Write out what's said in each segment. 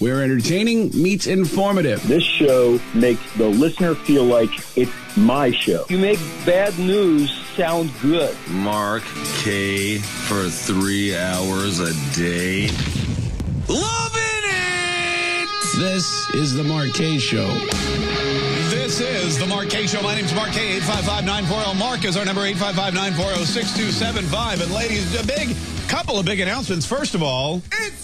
where entertaining meets informative. This show makes the listener feel like it's my show. You make bad news sound good. Mark Kaye for three hours a day. Loving it! This is the Mark Kaye Show. This is the Mark Kaye Show. My name's Mark Kaye. 855-940. Mark is our number 855-940-6275. And ladies, a big couple of big announcements. First of all, It's Friday!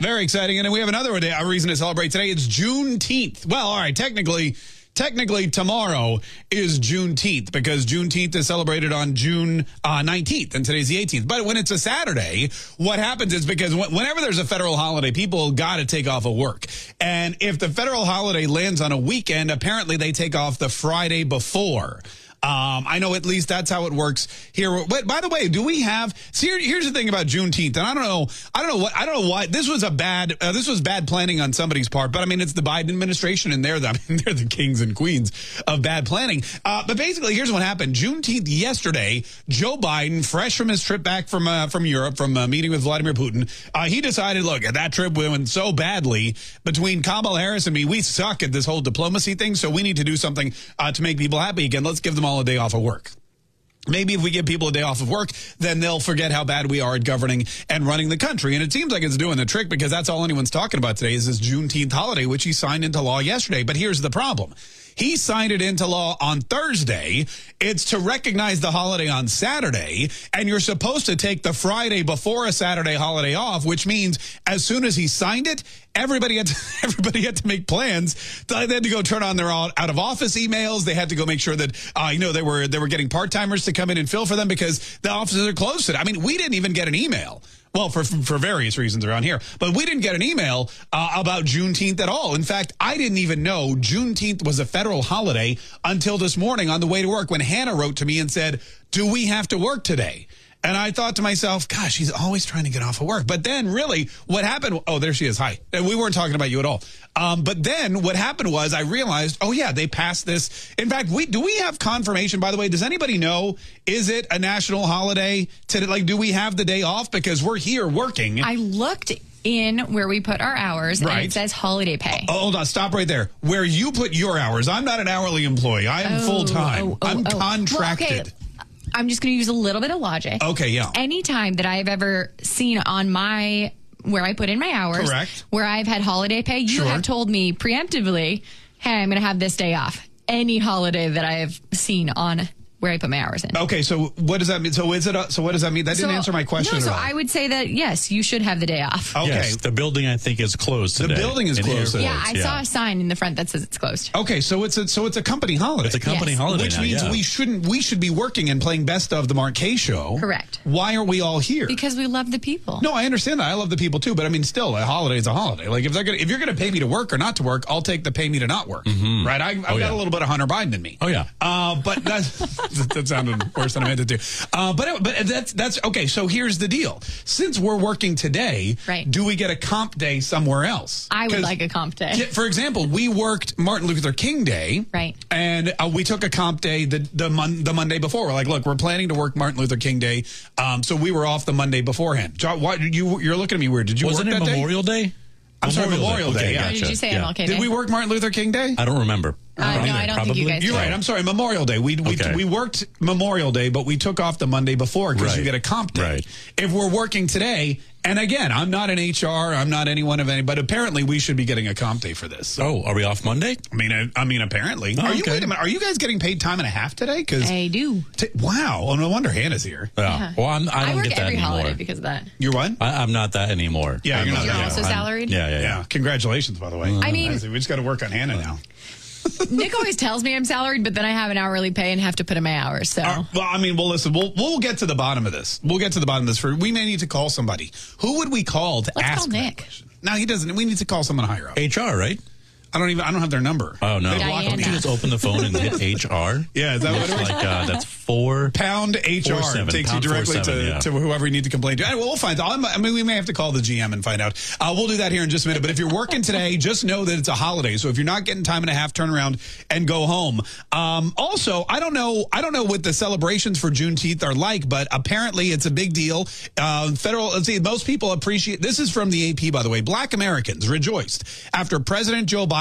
Very exciting. And we have another day, a reason to celebrate today. It's Juneteenth. Well, all right, technically, technically tomorrow is Juneteenth because Juneteenth is celebrated on June uh, 19th and today's the 18th. But when it's a Saturday, what happens is because wh- whenever there's a federal holiday, people got to take off of work. And if the federal holiday lands on a weekend, apparently they take off the Friday before. Um, I know at least that's how it works here. But by the way, do we have? See, here, here's the thing about Juneteenth, and I don't know, I don't know what, I don't know why this was a bad, uh, this was bad planning on somebody's part. But I mean, it's the Biden administration, and they're the, I mean, they're the kings and queens of bad planning. Uh, but basically, here's what happened: Juneteenth yesterday, Joe Biden, fresh from his trip back from uh, from Europe, from a meeting with Vladimir Putin, uh, he decided, look, that trip went so badly between Kamala Harris and me. We suck at this whole diplomacy thing, so we need to do something uh, to make people happy again. Let's give them all a day off of work. Maybe if we give people a day off of work, then they'll forget how bad we are at governing and running the country. And it seems like it's doing the trick because that's all anyone's talking about today is this Juneteenth holiday, which he signed into law yesterday. But here's the problem. He signed it into law on Thursday. It's to recognize the holiday on Saturday, and you're supposed to take the Friday before a Saturday holiday off, which means as soon as he signed it, everybody had to, everybody had to make plans. They had to go turn on their out of office emails. They had to go make sure that uh, you know they were they were getting part timers to come in and fill for them because the offices are closed today. I mean, we didn't even get an email. Well, for for various reasons around here, but we didn't get an email uh, about Juneteenth at all. In fact, I didn't even know Juneteenth was a federal holiday until this morning on the way to work when Hannah wrote to me and said, "Do we have to work today?" And I thought to myself, gosh, she's always trying to get off of work. But then really what happened, oh, there she is. Hi. And we weren't talking about you at all. Um, but then what happened was I realized, oh yeah, they passed this. In fact, we, do we have confirmation, by the way, does anybody know, is it a national holiday today? Like, do we have the day off? Because we're here working. I looked in where we put our hours and Right. it says holiday pay. Oh, hold on, stop right there. Where you put your hours, I'm not an hourly employee. I am Oh, full time. oh, oh, I'm oh. Well, contracted. okay. I'm just going to use a little bit of logic. Okay, yeah. Anytime that I've ever seen on my where I put in my hours, Correct. where I've had holiday pay, you Sure. have told me preemptively, "Hey, I'm going to have this day off." Any holiday that I have seen on where I put my hours in. Okay, so what does that mean? So is it? A, so what does that mean? That didn't So- answer my question. No, so. I would say that yes, you should have the day off. Okay. Yes, the building I think is closed Today. The building is In closed today. yeah, quotes, I saw a sign in the front that says it's closed. Okay, so it's a so it's a company holiday. It's a company Yes. holiday which now, means yeah. we shouldn't we should be working and playing best of the Mark Kaye show. Correct. Why are we all here? Because we love the people. no, I understand that. I love the people too, but I mean, still, a holiday is a holiday. Like if they're gonna if you're gonna pay me to work or not to work, I'll take the pay me to not work. Right? I, I've got yeah. a little bit of Hunter Biden in me. Oh, yeah. Uh, but that's, that sounded worse than I meant it to. Uh, but but that's that's okay. So here's the deal. Since we're working today, Right. do we get a comp day somewhere else? I would like a comp day. For example, we worked Martin Luther King Day, Right. And uh, we took a comp day the the, mon- the Monday before. We're like, look, we're planning to work Martin Luther King Day, um, so we were off the Monday beforehand. Jo- Why you you're looking at me weird? Did you Wasn't work it that day? Memorial Day? I'm sorry, Memorial Day, Okay, yeah. Or did you say Yeah. MLK Day? Did we work Martin Luther King Day? I don't remember. Uh, no, I don't think you guys. You're did. right. I'm sorry. Memorial Day. We we, Okay. we worked Memorial Day, but we took off the Monday before because you get a comp day. Right. If we're working today, and again, I'm not an HR, I'm not anyone of any, but apparently we should be getting a comp day for this. Oh, are we off Monday? I mean, I, I mean, apparently. Oh, are you? okay. Wait a minute. Are you guys getting paid time and a half today? Because I do. wow. Well, no wonder Hannah's here. Yeah. Well, I'm, I I don't work get that every anymore. holiday because of that. You're what? I, I'm not that anymore. Yeah, you're not You're that also I'm- salaried? Yeah, yeah, yeah. yeah. Congratulations, by the way. I mean- we just got to work on Hannah now. Nick always tells me I'm salaried, but then I have an hourly pay and have to put in my hours. So Uh, well, I mean, well, listen, we'll we'll get to the bottom of this. We'll get to the bottom of this. For we may need to call somebody. Who would we call to Let's ask call Nick. question? No, he doesn't. We need to call someone higher up. HR, right? I don't even. I don't have their number. Oh no! They Diana. Don't you just open the phone and hit HR? Yeah, is that what It's it is? like uh, that's four. pound HR Four seven, takes pound you directly four seven, to, yeah. to whoever you need to complain to. Anyway, we'll find out. I mean, we may have to call the GM and find out. Uh, we'll do that here in just a minute. But if you're working today, just know that it's a holiday. So if you're not getting time and a half, turn around and go home. Um, also, I don't know. I don't know what the celebrations for Juneteenth are like, but apparently it's a big deal. Uh, federal. Let's see. Most people appreciate. This is from the AP, by the way. Black Americans rejoiced after President Joe Biden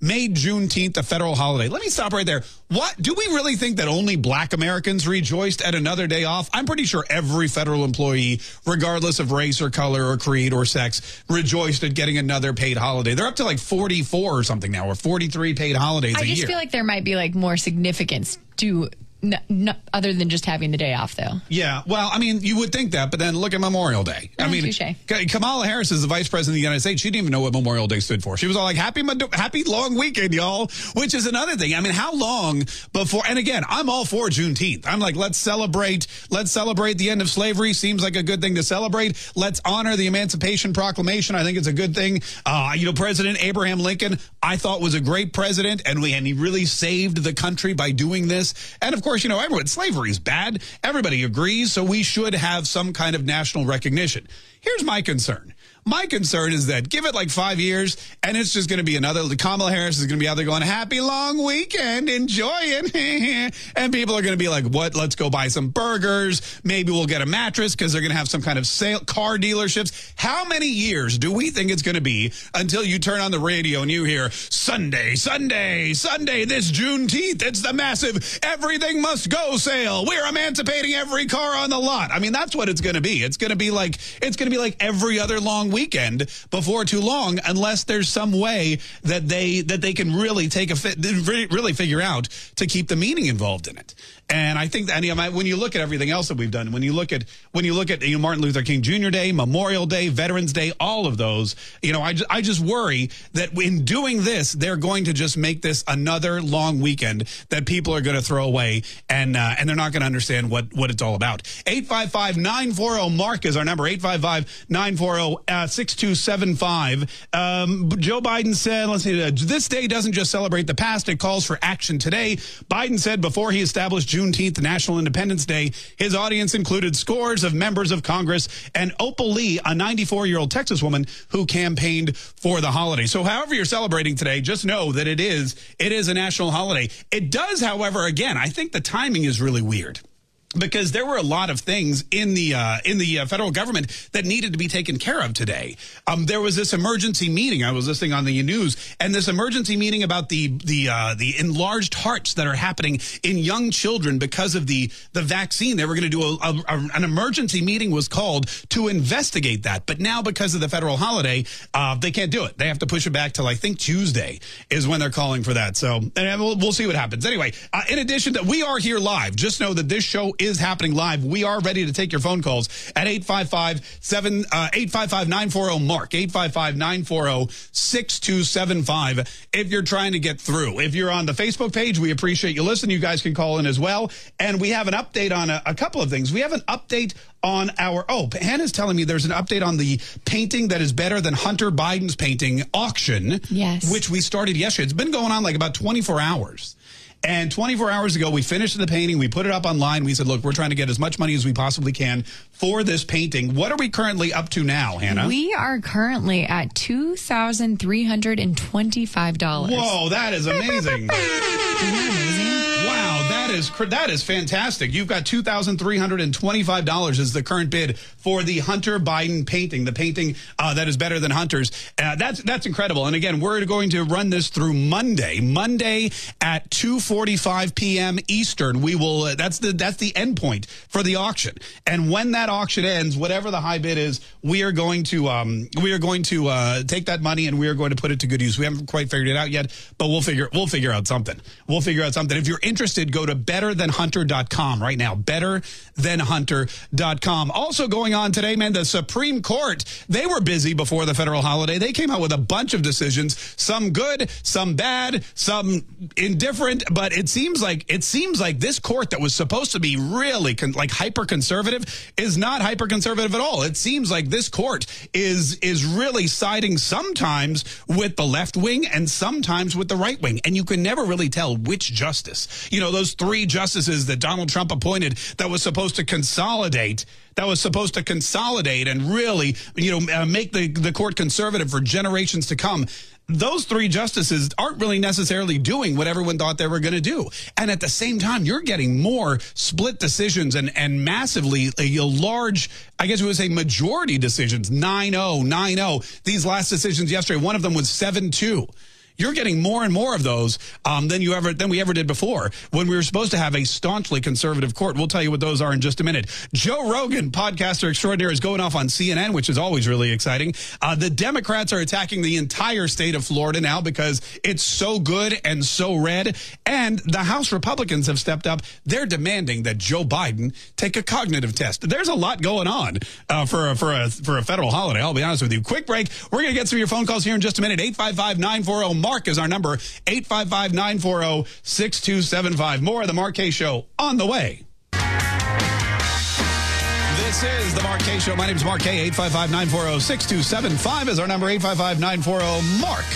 made Juneteenth a federal holiday. Let me stop right there. What do we really think that only Black Americans rejoiced at another day off? I'm pretty sure every federal employee, regardless of race or color or creed or sex, rejoiced at getting another paid holiday. They're up to like 44 or something now, or 43 paid holidays I just year. feel like there might be like more significance to n- n- other than just having the day off, though. Yeah, well, I mean, you would think that, but then look at Memorial Day. I Mm, mean, touche. Kamala Harris is the vice president of the United States. She didn't even know what Memorial Day stood for. She was all like, "Happy, happy long weekend, y'all," which is another thing. I mean, how long before? And again, I'm all for Juneteenth. I'm like, let's celebrate. Let's celebrate the end of slavery. Seems like a good thing to celebrate. Let's honor the Emancipation Proclamation. I think it's a good thing. Uh, you know, President Abraham Lincoln, I thought was a great president, and we and he really saved the country by doing this. And of course, you know, everyone slavery is bad. Everybody agrees, so we should have some kind of national recognition. Here's my concern. My concern is that give it like five years, and it's just going to be another. Kamala Harris is going to be out there going, "Happy long weekend, enjoy it," and people are going to be like, "What? Let's go buy some burgers. Maybe we'll get a mattress because they're going to have some kind of sale car dealerships." How many years do we think it's going to be until you turn on the radio and you hear Sunday, Sunday, Sunday, this Juneteenth? It's the massive everything must go sale. We're emancipating every car on the lot. I mean, that's what it's going to be. It's going to be like it's going to be like every other long weekend before too long, unless there's some way that they that they can really take a fit, really figure out to keep the meaning involved in it. And I think that you know, when you look at everything else that we've done, when you look at when you look at you know, Martin Luther King Jr. Day, Memorial Day, Veterans Day, all of those, you know, I, I just worry that in doing this, they're going to just make this another long weekend that people are going to throw away, and uh, and they're not going to understand what what it's all about. 855-940 Mark is our number. 855-940-6275. Um, Joe Biden said, let's see, uh, this day doesn't just celebrate the past; it calls for action today. Biden said before he established Juneteenth, National Independence Day, his audience included scores of members of Congress and Opal Lee, a 94 year old Texas woman who campaigned for the holiday. So, however you're celebrating today, just know that it is it is a national holiday. It does, however, again, I think the timing is really weird because there were a lot of things in the uh, in the uh, federal government that needed to be taken care of today. Um, there was this emergency meeting. I was listening on the news, and this emergency meeting about the the uh, the enlarged hearts that are happening in young children because of the the vaccine. They were going to do a, a, a- an emergency meeting was called to investigate that, but now because of the federal holiday, uh, they can't do it. They have to push it back till I think Tuesday is when they're calling for that. So and we'll, we'll see what happens. Anyway, uh, in addition to we are here live. Just know that this show is happening live. We are ready to take your phone calls at 855 7 uh, 855 940 Mark 855 940 6275 if you're trying to get through. If you're on the Facebook page, we appreciate you listening. You guys can call in as well. And we have an update on a, a couple of things. We have an update on our oh Hannah's telling me there's an update on the painting that is better than Hunter Biden's painting auction. Yes. Which we started yesterday. It's been going on like about 24 hours. And 24 hours ago, we finished the painting. We put it up online. We said, look, we're trying to get as much money as we possibly can for this painting. What are we currently up to now, Hannah? We are currently at two thousand three hundred and twenty-five dollars. Whoa, that is amazing. that is that is fantastic. You've got two thousand three hundred and twenty-five dollars is the current bid for the Hunter Biden painting, the painting uh, that is better than Hunter's. Uh, that's that's incredible. And again, we're going to run this through Monday, Monday at two forty-five p.m. Eastern. We will. Uh, that's the that's the end point for the auction. And when that auction ends, whatever the high bid is, we are going to um, we are going to uh, take that money and we are going to put it to good use. We haven't quite figured it out yet, but we'll figure we'll figure out something. We'll figure out something. If you're interested, go to betterthanhunter.com right now. Betterthanhunter.com. Also going on today, man, the Supreme Court, they were busy before the federal holiday. They came out with a bunch of decisions, some good, some bad, some indifferent, but it seems like it seems like this court that was supposed to be really con- like hyper conservative is not hyper conservative at all. It seems like this court is is really siding sometimes with the left wing and sometimes with the right wing, and you can never really tell which justice. You know, those three justices that Donald Trump appointed that was supposed to consolidate that was supposed to consolidate and really, you know, uh, make the, the court conservative for generations to come. Those three justices aren't really necessarily doing what everyone thought they were going to do. And at the same time, you're getting more split decisions and, and massively a large, I guess it would say majority decisions, 9-0, 9-0. These last decisions yesterday, one of them was 7-2 you're getting more and more of those um, than you ever than we ever did before when we were supposed to have a staunchly conservative court. We'll tell you what those are in just a minute. Joe Rogan, podcaster extraordinaire, is going off on CNN, which is always really exciting. Uh, the Democrats are attacking the entire state of Florida now because it's so good and so red. And the House Republicans have stepped up. They're demanding that Joe Biden take a cognitive test. There's a lot going on uh, for a, for a for a federal holiday. I'll be honest with you. Quick break. We're going to get some of your phone calls here in just a minute. 855 940 Mark is our number, 855 940 6275. More of the Mark Show on the way. This is the Mark Show. My name is Mark Kaye. 855 940 6275 is our number, 855 940 Mark.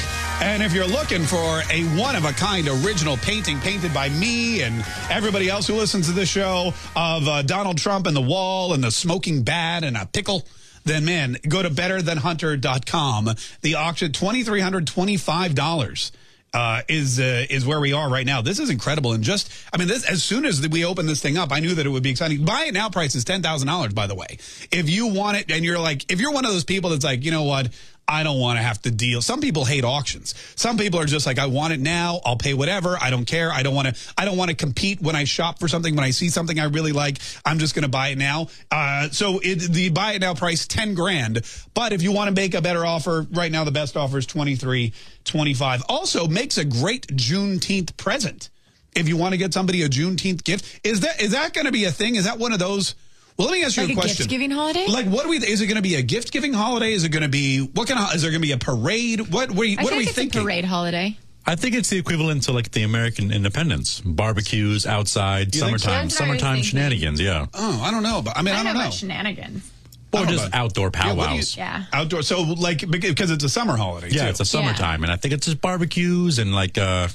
And if you're looking for a one of a kind original painting painted by me and everybody else who listens to this show of uh, Donald Trump and the wall and the smoking bat and a pickle, then man, go to betterthanhunter.com. The auction, $2,325 uh, is uh, is where we are right now. This is incredible, and just I mean, this as soon as we open this thing up, I knew that it would be exciting. Buy it now price is ten thousand dollars. By the way, if you want it, and you're like, if you're one of those people that's like, you know what, I don't want to have to deal. Some people hate auctions. Some people are just like, I want it now. I'll pay whatever. I don't care. I don't want to. I don't want to compete when I shop for something. When I see something I really like, I'm just going to buy it now. Uh, so it, the buy it now price ten grand. But if you want to make a better offer, right now the best offer is twenty three twenty five. Also makes a great Juneteenth present. If you want to get somebody a Juneteenth gift, is that is that going to be a thing? Is that one of those? Well, let me ask you Like a a question. gift-giving holiday? Like, what do we? Is it going to be a gift giving holiday? Is it going to be what kind of? Is there going to be a parade? What? What, are you- I what are we it's thinking? a parade holiday. I think it's the equivalent to like the American independence barbecues outside, You think so? summertime, That's what I was summertime shenanigans. Yeah, Oh, I don't know. But I mean, I, I don't know know. about shenanigans. Or just know. outdoor Yeah, you- powwows. Yeah. Outdoor. So, like, because it's a summer holiday. Yeah, too. it's a summertime, and I think it's just barbecues and like uh,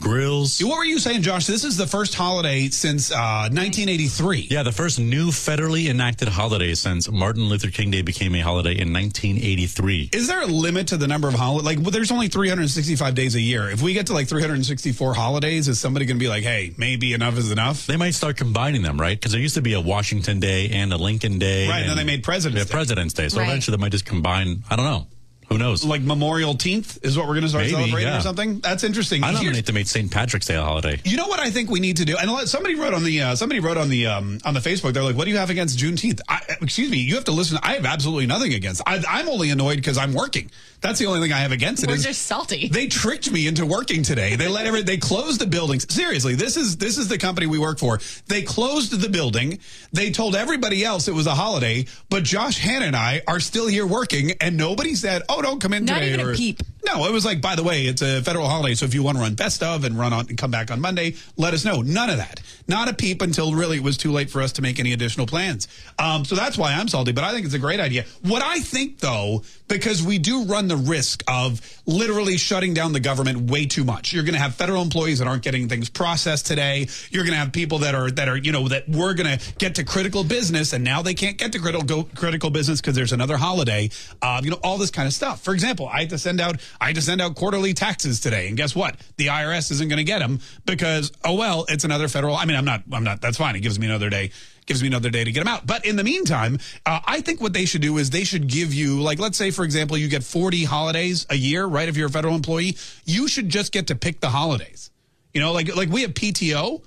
grills. What were you saying, Josh? This is the first holiday since uh, 1983. Yeah, the first new federally enacted holiday since Martin Luther King Day became a holiday in 1983. Is there a limit to the number of holidays? Like, well, there's only 365 days a year. If we get to like 364 holidays, is somebody going to be like, hey, maybe enough is enough? They might start combining them, right? Because there used to be a Washington Day and a Lincoln Day. Right, and then they made President's yeah, Day. President's Day. So Right. eventually they might just combine. I don't know. Who knows? Like Memorial Teenth is what we're going to start Maybe, celebrating yeah. or something. That's interesting. I nominate to make St. Patrick's Day a holiday. You know what I think we need to do? And somebody wrote on the uh, somebody wrote on the um, on the Facebook. They're like, "What do you have against Juneteenth?" I, excuse me. You have to listen. I have absolutely nothing against. I, I'm only annoyed because I'm working. That's the only thing I have against it. We're just salty. They tricked me into working today. They let every they closed the buildings. Seriously, this is this is the company we work for. They closed the building. They told everybody else it was a holiday, but Josh Hannah and I are still here working, and nobody said, "Oh, don't come in Not today." even a peep. No, it was like, by the way, it's a federal holiday, so if you want to run best of and run on and come back on Monday, let us know. None of that. Not a peep until really it was too late for us to make any additional plans. Um, so that's why I'm salty, but I think it's a great idea. What I think, though, because we do run the risk of literally shutting down the government way too much. You're going to have federal employees that aren't getting things processed today. You're going to have people that are that are you know that we're going to get to critical business, and now they can't get to critical critical business because there's another holiday. Um, you know all this kind of stuff. For example, I had to send out I had to send out quarterly taxes today, and guess what? The IRS isn't going to get them because oh well, it's another federal. I mean, I'm not I'm not. That's fine. It gives me another day gives me another day to get them out. But in the meantime, uh, I think what they should do is they should give you, like, let's say, for example, you get 40 holidays a year, right? If you're a federal employee, you should just get to pick the holidays. You know, like, like we have PTO.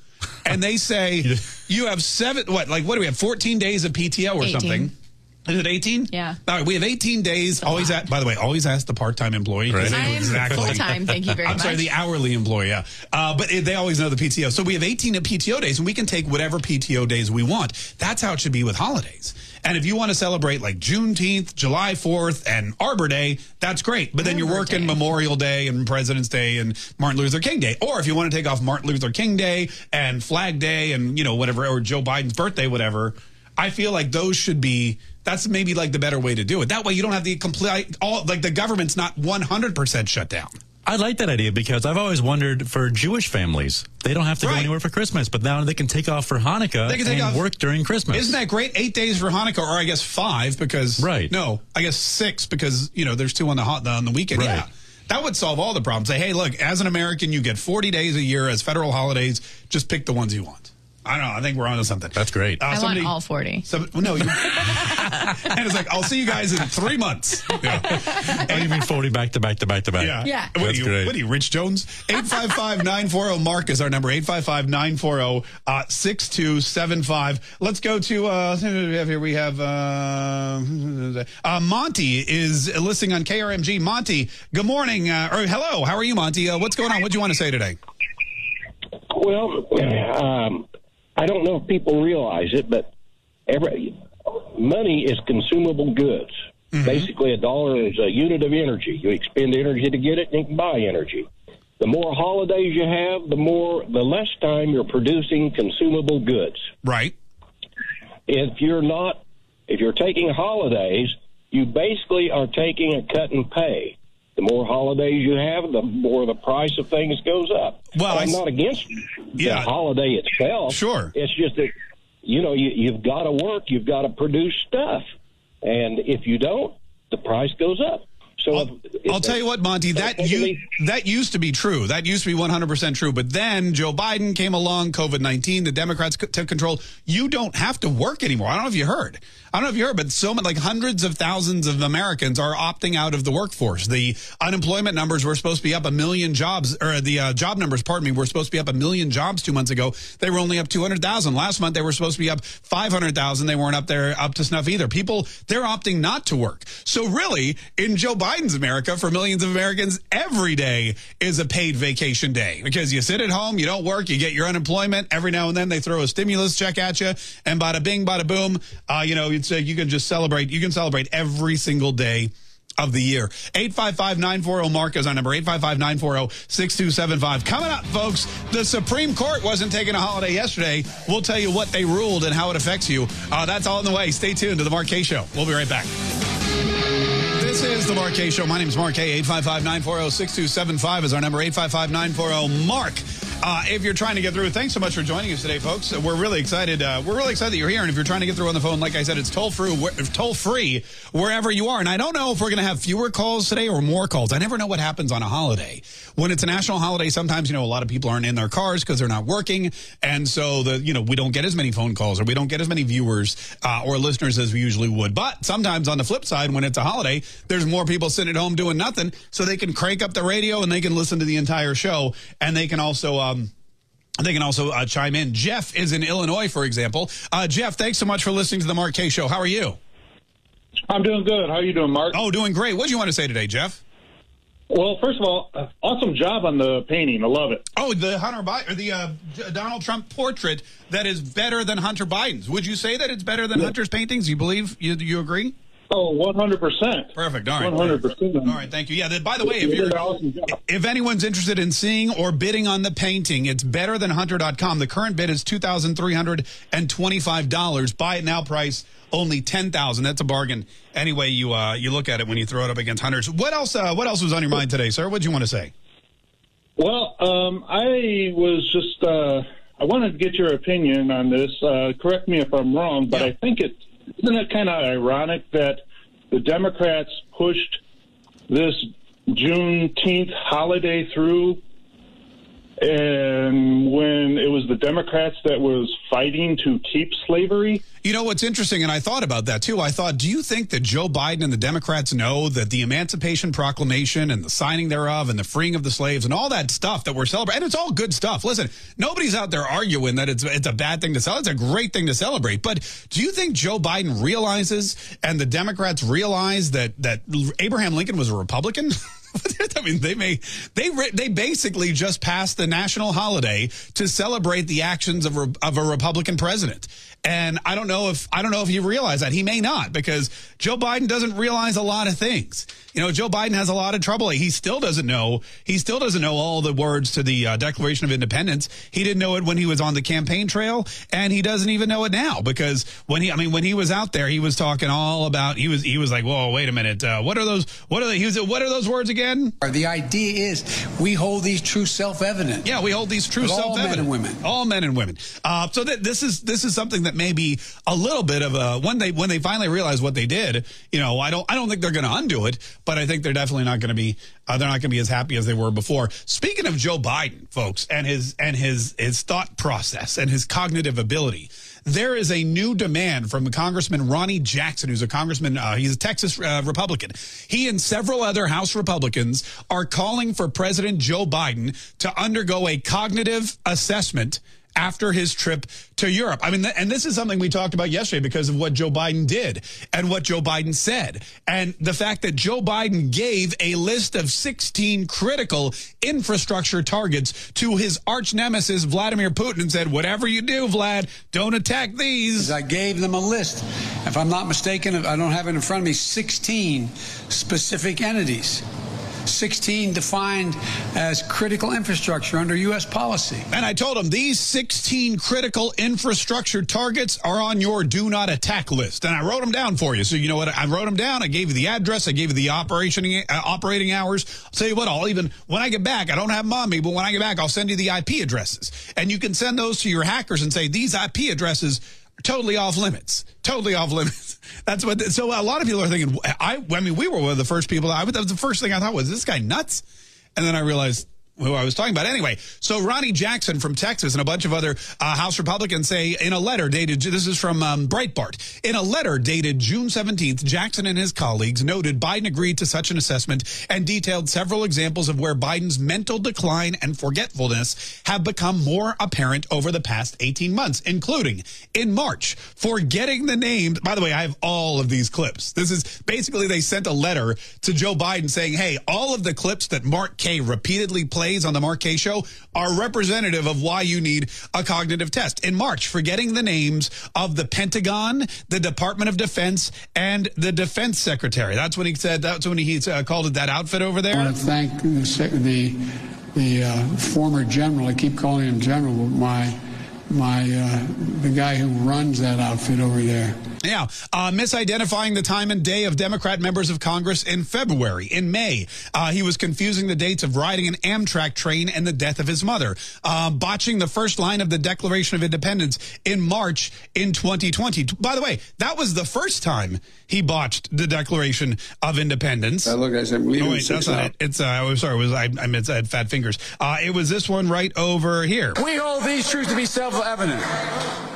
And they say you have seven, what, like, what do we have, 14 days of PTO or 18. something? Is it 18? Yeah. All right, we have 18 days. Always at, by the way, always ask the part-time employee. Right. I'm exactly. full time. Thank you very I'm much. sorry, the hourly employee, yeah. Uh, but it, they always know the PTO. So we have 18 PTO days, and we can take whatever PTO days we want. That's how it should be with holidays. And if you want to celebrate like Juneteenth, July 4th, and Arbor Day, that's great. But then you're working Day. Memorial Day and President's Day and Martin Luther King Day. Or if you want to take off Martin Luther King Day and Flag Day and, you know, whatever, or Joe Biden's birthday, whatever, I feel like those should be that's maybe like the better way to do it. That way you don't have the complete all like the government's not 100% shut down. I like that idea because I've always wondered for Jewish families, they don't have to Right. go anywhere for Christmas, but now they can take off for Hanukkah They can take and off- work during Christmas. Isn't that great? 8 days for Hanukkah or I guess 5 because Right. No, I guess 6 because, you know, there's two on the hot on the weekend. Right. Yeah. That would solve all the problems. Say, "Hey, look, as an American, you get 40 days a year as federal holidays. Just pick the ones you want." I don't know. I think we're onto something. That's great. Uh, I somebody- want all 40. Some, no, you, and it's like I'll see you guys in three months. Yeah, oh, you mean 40 back to back to back to back? yeah. Yeah. What are That's you? great. What are you, Rich Jones? 855-940 Mark is our number. 855-940 uh, 6275. Let's go to uh, we have here. We have uh, uh, Monty is listening on KRMG. Monty, good morning. Uh, or hello. How are you, Monty? Uh, what's going on? What do you want to say today? Well, um, I don't know if people realize it, but every money is consumable goods. Mm-hmm. Basically, a dollar is a unit of energy. You expend energy to get it, and you can buy energy. The more holidays you have, the more, the less time you're producing consumable goods. Right. If you're not, if you're taking holidays, you basically are taking a cut in pay. The more holidays you have, the more the price of things goes up. Well, I I'm s- not against Yeah. the holiday itself. Sure. It's just that you know you, you've got to work, you've got to produce stuff, and if you don't, the price goes up. So I'll, if- I'll tell you what, Monty, that you, that used to be true. That used to be 100% true. But then Joe Biden came along, COVID 19, the Democrats took control. You don't have to work anymore. I don't know if you heard. I don't know if you heard, but so many, like hundreds of thousands of Americans are opting out of the workforce. The unemployment numbers were supposed to be up a million jobs, or the uh, job numbers, pardon me, were supposed to be up a million jobs two months ago. They were only up 200,000. Last month, they were supposed to be up 500,000. They weren't up there, up to snuff either. People, they're opting not to work. So really, in Joe Biden's America, for millions of Americans, every day is a paid vacation day because you sit at home, you don't work, you get your unemployment. Every now and then they throw a stimulus check at you, and bada bing, bada boom. Uh, you know, it's uh, you can just celebrate. You can celebrate every single day of the year. 855-940 Mark is our number. 855-940-6275. Coming up, folks, the Supreme Court wasn't taking a holiday yesterday. We'll tell you what they ruled and how it affects you. Uh, that's all in the way. Stay tuned to the Mark Show. We'll be right back. This is the Mark Show. My name is Mark Kaye. 855-940-6275 is our number. 855-940-MARK. Uh, if you're trying to get through, thanks so much for joining us today, folks. We're really excited. Uh, we're really excited that you're here. And if you're trying to get through on the phone, like I said, it's toll free, toll free wherever you are. And I don't know if we're going to have fewer calls today or more calls. I never know what happens on a holiday. When it's a national holiday, sometimes you know a lot of people aren't in their cars because they're not working, and so the you know we don't get as many phone calls or we don't get as many viewers uh, or listeners as we usually would. But sometimes on the flip side, when it's a holiday, there's more people sitting at home doing nothing, so they can crank up the radio and they can listen to the entire show, and they can also. Um, they can also uh, chime in. Jeff is in Illinois, for example. Uh, Jeff, thanks so much for listening to the Mark Kaye Show. How are you? I'm doing good. How are you doing, Mark? Oh, doing great. What do you want to say today, Jeff? Well, first of all, uh, awesome job on the painting. I love it. Oh, the Hunter Biden or the uh, Donald Trump portrait that is better than Hunter Biden's. Would you say that it's better than Hunter's paintings? You believe? You you agree? Oh, 100%. Perfect. All right. 100%. All right. Thank you. Yeah. By the way, if You did you're an awesome job. if anyone's interested in seeing or bidding on the painting, it's better than hunter.com. The current bid is $2,325. Buy it now price only 10000 That's a bargain. Anyway, you uh, you look at it when you throw it up against hunters. What else uh, what else was on your mind today, sir? What do you want to say? Well, um, I was just, uh, I wanted to get your opinion on this. Uh, correct me if I'm wrong, but Yeah. I think it, isn't it kind of ironic that the Democrats pushed this Juneteenth holiday through and when it was the Democrats that was fighting to keep slavery. You know what's interesting, and I thought about that too. I thought, do you think that Joe Biden and the Democrats know that the Emancipation Proclamation and the signing thereof and the freeing of the slaves and all that stuff that we're celebrating, and it's all good stuff. Listen, nobody's out there arguing that it's it's a bad thing to celebrate. It's a great thing to celebrate. But do you think Joe Biden realizes and the Democrats realize that that Abraham Lincoln was a Republican? I mean, they may they they basically just passed the national holiday to celebrate the actions of of a Republican president. And I don't know if I don't know if he realized that he may not because Joe Biden doesn't realize a lot of things. You know, Joe Biden has a lot of trouble. He still doesn't know. He still doesn't know all the words to the uh, Declaration of Independence. He didn't know it when he was on the campaign trail, and he doesn't even know it now because when he, I mean, when he was out there, he was talking all about. He was he was like, "Whoa, wait a minute. Uh, what are those? What are they? He was, what are those words again?" The idea is we hold these true self-evident. Yeah, we hold these true self-evident. All men and women. All men and women. Uh, so that this is this is something that be a little bit of a when they when they finally realize what they did. You know, I don't I don't think they're going to undo it, but I think they're definitely not going to be uh, they're not going to be as happy as they were before. Speaking of Joe Biden, folks, and his and his his thought process and his cognitive ability, there is a new demand from Congressman Ronny Jackson, who's a congressman. Uh, he's a Texas uh, Republican. He and several other House Republicans are calling for President Joe Biden to undergo a cognitive assessment after his trip to Europe. I mean, and this is something we talked about yesterday because of what Joe Biden did and what Joe Biden said. And the fact that Joe Biden gave a list of 16 critical infrastructure targets to his arch nemesis, Vladimir Putin, and said, whatever you do, Vlad, don't attack these. I gave them a list. If I'm not mistaken, I don't have it in front of me, 16 specific entities. 16 defined as critical infrastructure under U.S. policy. And I told him these 16 critical infrastructure targets are on your do not attack list. And I wrote them down for you. So you know what? I wrote them down. I gave you the address. I gave you the operation, uh, operating hours. I'll tell you what, I'll even, when I get back, I don't have mommy, but when I get back, I'll send you the IP addresses. And you can send those to your hackers and say, these IP addresses totally off limits. Totally off limits. That's what. So a lot of people are thinking. I. I mean, we were one of the first people. I. That was the first thing I thought was this guy nuts, and then I realized who I was talking about. Anyway, so Ronny Jackson from Texas and a bunch of other uh, House Republicans say in a letter dated, this is from um, Breitbart, in a letter dated June 17th, Jackson and his colleagues noted Biden agreed to such an assessment and detailed several examples of where Biden's mental decline and forgetfulness have become more apparent over the past 18 months, including in March, forgetting the names. By the way, I have all of these clips. This is basically they sent a letter to Joe Biden saying, hey, all of the clips that Mark Kaye repeatedly played on the Mark Kaye Show are representative of why you need a cognitive test. In March, forgetting the names of the Pentagon, the Department of Defense, and the Defense Secretary. That's when he said, that's when he uh, called it that outfit over there. I want to thank the, the, the uh, former general, I keep calling him general, my, my, uh, the guy who runs that outfit over there. Yeah, uh, misidentifying the time and day of Democrat members of Congress in February. In May, uh, he was confusing the dates of riding an Amtrak train and the death of his mother. Uh, botching the first line of the Declaration of Independence in March in 2020. By the way, that was the first time he botched the Declaration of Independence. Uh, look, I said, oh, wait, that's not it. It's, uh, I'm sorry, it was, I, I, meant, I had fat fingers. Uh, it was this one right over here. We hold these truths to be self-evident.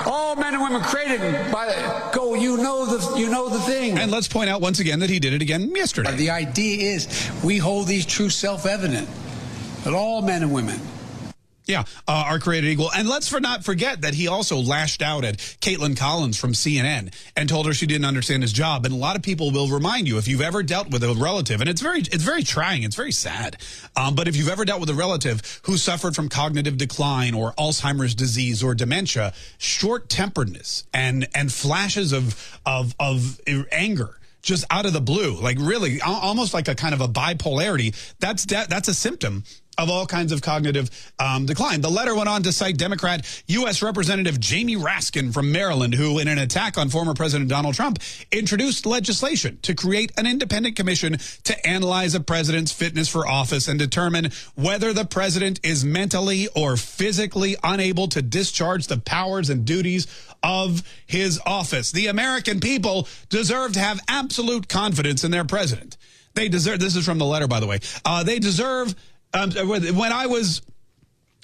All men and women created by the, go you know the you know the thing. And let's point out once again that he did it again yesterday. The idea is we hold these truths self-evident that all men and women yeah, uh, are created equal. And let's for not forget that he also lashed out at Kaitlan Collins from CNN and told her she didn't understand his job. And a lot of people will remind you if you've ever dealt with a relative, and it's very it's very trying, it's very sad. Um, but if you've ever dealt with a relative who suffered from cognitive decline or Alzheimer's disease or dementia, short temperedness and and flashes of of of anger just out of the blue, like really almost like a kind of a bipolarity. That's that's a symptom of all kinds of cognitive um, decline. The letter went on to cite Democrat U.S. Representative Jamie Raskin from Maryland, who, in an attack on former President Donald Trump, introduced legislation to create an independent commission to analyze a president's fitness for office and determine whether the president is mentally or physically unable to discharge the powers and duties of his office. The American people deserve to have absolute confidence in their president. They deserve, this is from the letter, by the way, uh, they deserve um, when I was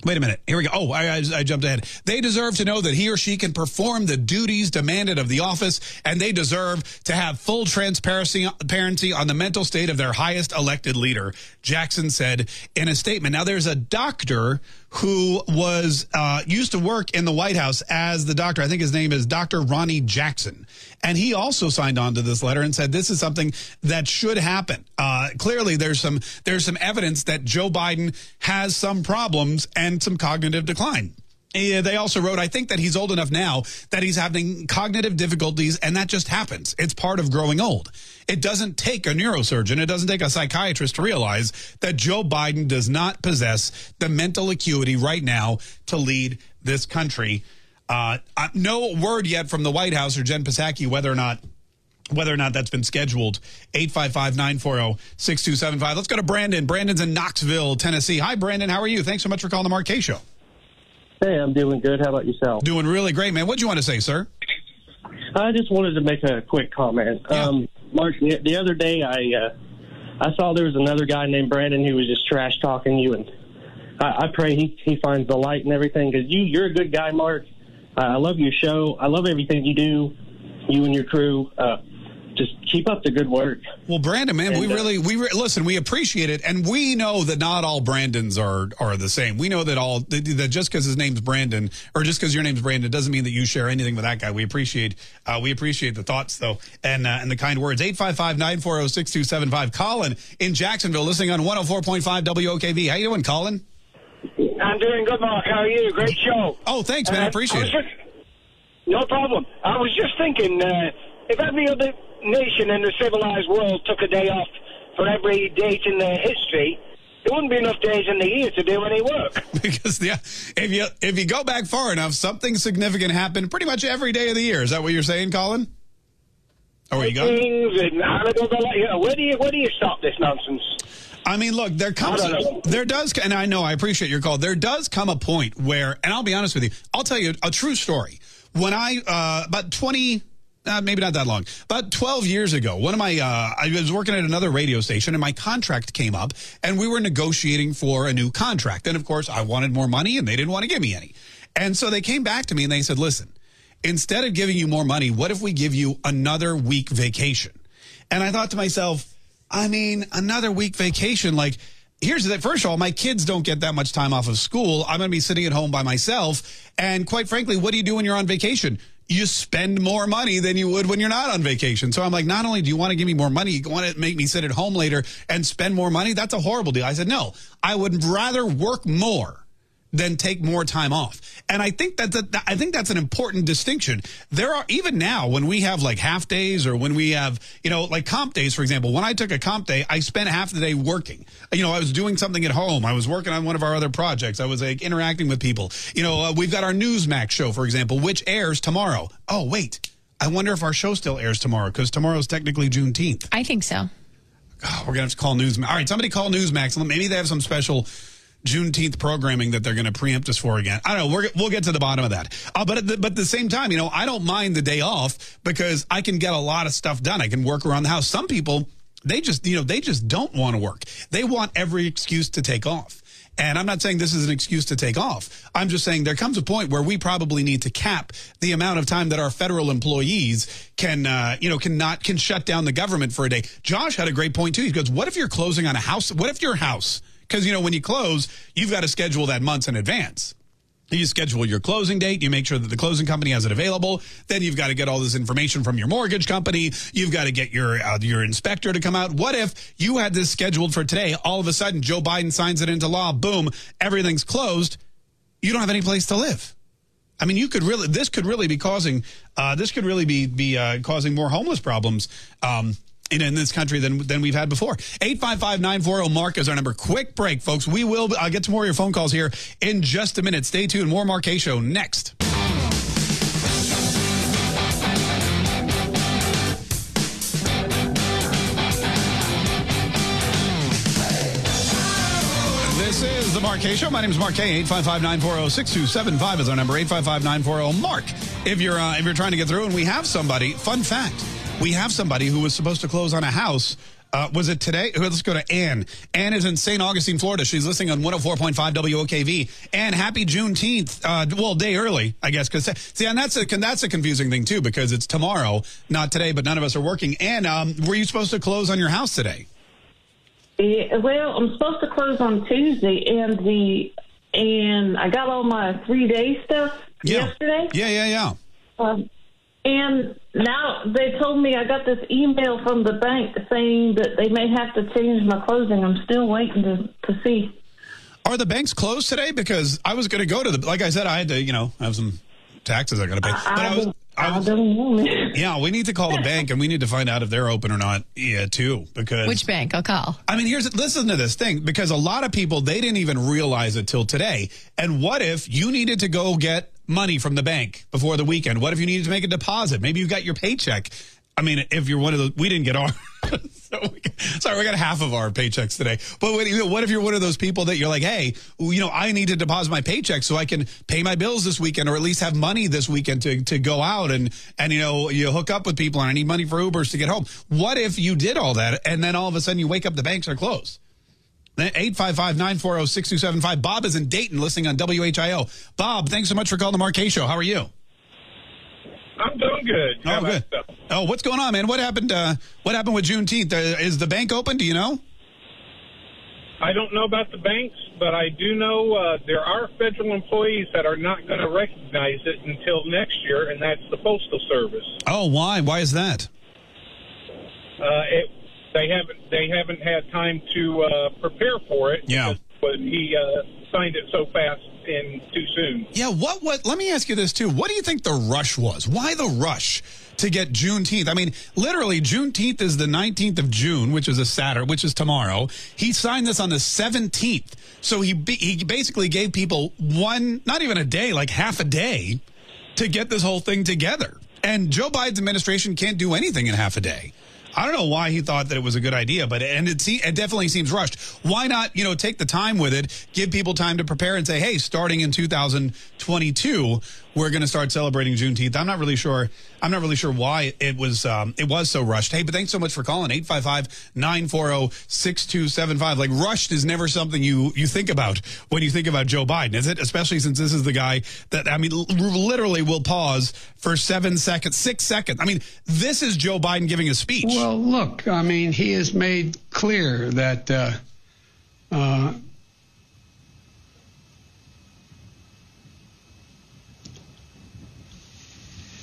Wait a minute. Here we go. Oh, I, I, I, jumped ahead. They deserve to know that he or she can perform the duties demanded of the office, and they deserve to have full transparency transparency on the mental state of their highest elected leader, Jackson said in a statement. Now, there's a doctor who was uh, used to work in the White House as the doctor. I think his name is Dr. Ronny Jackson. And he also signed on to this letter and said this is something that should happen. Uh, clearly, there's some there's some evidence that Joe Biden has some problems and some cognitive decline. Yeah, they also wrote, I think that he's old enough now that he's having cognitive difficulties, and that just happens. It's part of growing old. It doesn't take a neurosurgeon, it doesn't take a psychiatrist to realize that Joe Biden does not possess the mental acuity right now to lead this country. Uh, uh no word yet from the White House or Jen Psaki whether or not whether or not that's been scheduled. 855-940-6275. Let's go to Brandon. Brandon's in Knoxville, Tennessee. Hi, Brandon. How are you? Thanks so much for calling the Mark Show. Hey, I'm doing good. How about yourself? Doing really great, man. What'd you want to say, sir? I just wanted to make a quick comment. Yeah. Um, Mark, the, the, other day I uh, I saw there was another guy named Brandon who was just trash talking you, and I, I pray he, he finds the light and everything because you you're a good guy, Mark. I love your show. I love everything you do, you and your crew. Uh, just keep up the good work. Well, Brandon, man, and, we uh, really we re- listen. We appreciate it, and we know that not all Brandons are are the same. We know that all that, that just because his name's Brandon or just because your name's Brandon doesn't mean that you share anything with that guy. We appreciate uh, we appreciate the thoughts though, and uh, and the kind words. 855-940-6275. Colin in Jacksonville, listening on 104.5 WOKV. How you doing, Colin? I'm doing good, Mark. How are you? Great show. Oh, thanks, man. I uh, appreciate I it. Just, no problem. I was just thinking uh, if every other nation in the civilized world took a day off for every date in their history, there wouldn't be enough days in the year to do any work. because yeah, if you if you go back far enough, something significant happened pretty much every day of the year. Is that what you're saying, Colin? Or where you going? Where do you where do you stop this nonsense? I mean, look, there comes, there does, and I know I appreciate your call. There does come a point where, and I'll be honest with you, I'll tell you a true story. When I, uh, about 20, uh, maybe not that long. About 12 years ago, one of my, uh, I was working at another radio station and my contract came up and we were negotiating for a new contract. And of course, I wanted more money and they didn't want to give me any. And so they came back to me and they said, listen, instead of giving you more money, what if we give you another week vacation? And I thought to myself, I mean, another week vacation, like, here's the first of all, my kids don't get that much time off of school. I'm going to be sitting at home by myself. And quite frankly, what do you do when you're on vacation? You spend more money than you would when you're not on vacation. So I'm like, not only do you want to give me more money, you want to make me sit at home later and spend more money? That's a horrible deal. I said, no, I would rather work more than take more time off. And I think that's a, I think that's an important distinction. There are even now when we have like half days or when we have, you know, like comp days, for example, when I took a comp day, I spent half the day working. You know, I was doing something at home. I was working on one of our other projects. I was like interacting with people. You know, uh, we've got our Newsmax show, for example, which airs tomorrow. Oh, wait. I wonder if our show still airs tomorrow because tomorrow's technically Juneteenth. I think so. Oh, we're going to have to call Newsmax. All right, somebody call Newsmax. Maybe they have some special Juneteenth programming that they're going to preempt us for again. I don't know. we will get to the bottom of that. Uh, but at the, but at the same time, you know, I don't mind the day off because I can get a lot of stuff done. I can work around the house. Some people, they just, you know, they just don't want to work. They want every excuse to take off. And I'm not saying this is an excuse to take off. I'm just saying there comes a point where we probably need to cap the amount of time that our federal employees can, uh, you know, cannot can shut down the government for a day. Josh had a great point too. He goes, "What if you're closing on a house? What if your house?" Because, you know, when you close, you've got to schedule that months in advance. You schedule your closing date. You make sure that the closing company has it available. Then you've got to get all this information from your mortgage company. You've got to get your uh, your inspector to come out. What if you had this scheduled for today? All of a sudden, Joe Biden signs it into law. Boom, everything's closed. You don't have any place to live. I mean, you could really. This could really be causing. Uh, this could really be be uh, causing more homeless problems. Um, in, in this country than than we've had before. 855-940-MARK is our number. Quick break, folks. We will uh, get to more of your phone calls here in just a minute. Stay tuned. More Mark Show next. This is the Mark Show. My name is Mark Kaye. 855-940-6275 is our number. 855-940-MARK. If you're uh, if you're trying to get through, and we have somebody. Fun fact we have somebody who was supposed to close on a house Uh, was it today? Let's go to Ann. Ann is in St. Augustine, Florida. She's listening on 104.5 WOKV. Ann, happy Juneteenth. Uh, well, day early, I guess. Because see, and that's a that's a confusing thing too because it's tomorrow, not today. But none of us are working. And um, were you supposed to close on your house today? Yeah, well, I'm supposed to close on Tuesday, and the and I got all my three day stuff Yeah. yesterday. Yeah, yeah, yeah. Um, and now they told me I got this email from the bank saying that they may have to change my closing. I'm still waiting to, to see. Are the banks closed today? Because I was going to go to the. Like I said, I had to, you know, have some taxes I got to pay. But I, was. I was don't know. yeah, we need to call the bank and we need to find out if they're open or not. Yeah, too. Because Which bank? I'll call. I mean, here's listen to this thing because a lot of people they didn't even realize it till today. And what if you needed to go get money from the bank before the weekend? What if you needed to make a deposit? Maybe you got your paycheck. I mean, if you're one of those, we didn't get our. so we, sorry, we got half of our paychecks today. But what, what if you're one of those people that you're like, hey, you know, I need to deposit my paycheck so I can pay my bills this weekend, or at least have money this weekend to to go out and and you know you hook up with people and I need money for Ubers to get home. What if you did all that and then all of a sudden you wake up the banks are closed? 855-940-6275. Bob is in Dayton listening on WHIO. Bob, thanks so much for calling the Mark Kaye Show. How are you? I'm doing good. Oh, about good. Oh, what's going on, man? What happened? Uh, what happened with Juneteenth? Uh, is the bank open? Do you know? I don't know about the banks, but I do know uh, there are federal employees that are not going to recognize it until next year, and that's the Postal Service. Oh, why? Why is that? Uh, it, they haven't they haven't had time to uh, prepare for it. Yeah. But he uh, signed it so fast and too soon. Yeah. What? What? Let me ask you this too. What do you think the rush was? Why the rush to get Juneteenth? I mean, literally, Juneteenth is the 19th of June, which is a Saturday, which is tomorrow. He signed this on the 17th, so he he basically gave people one, not even a day, like half a day, to get this whole thing together. And Joe Biden's administration can't do anything in half a day. I don't know why he thought that it was a good idea, but and it, se- it definitely seems rushed. Why not, you know, take the time with it, give people time to prepare and say, hey, starting in 2022, we're going to start celebrating Juneteenth. I'm not really sure. I'm not really sure why it was um, it was so rushed. Hey, but thanks so much for calling 855-940-6275. Like rushed is never something you you think about when you think about Joe Biden, is it? Especially since this is the guy that I mean, literally will pause for seven seconds, six seconds. I mean, this is Joe Biden giving a speech. Well, look, I mean, he has made clear that uh, uh,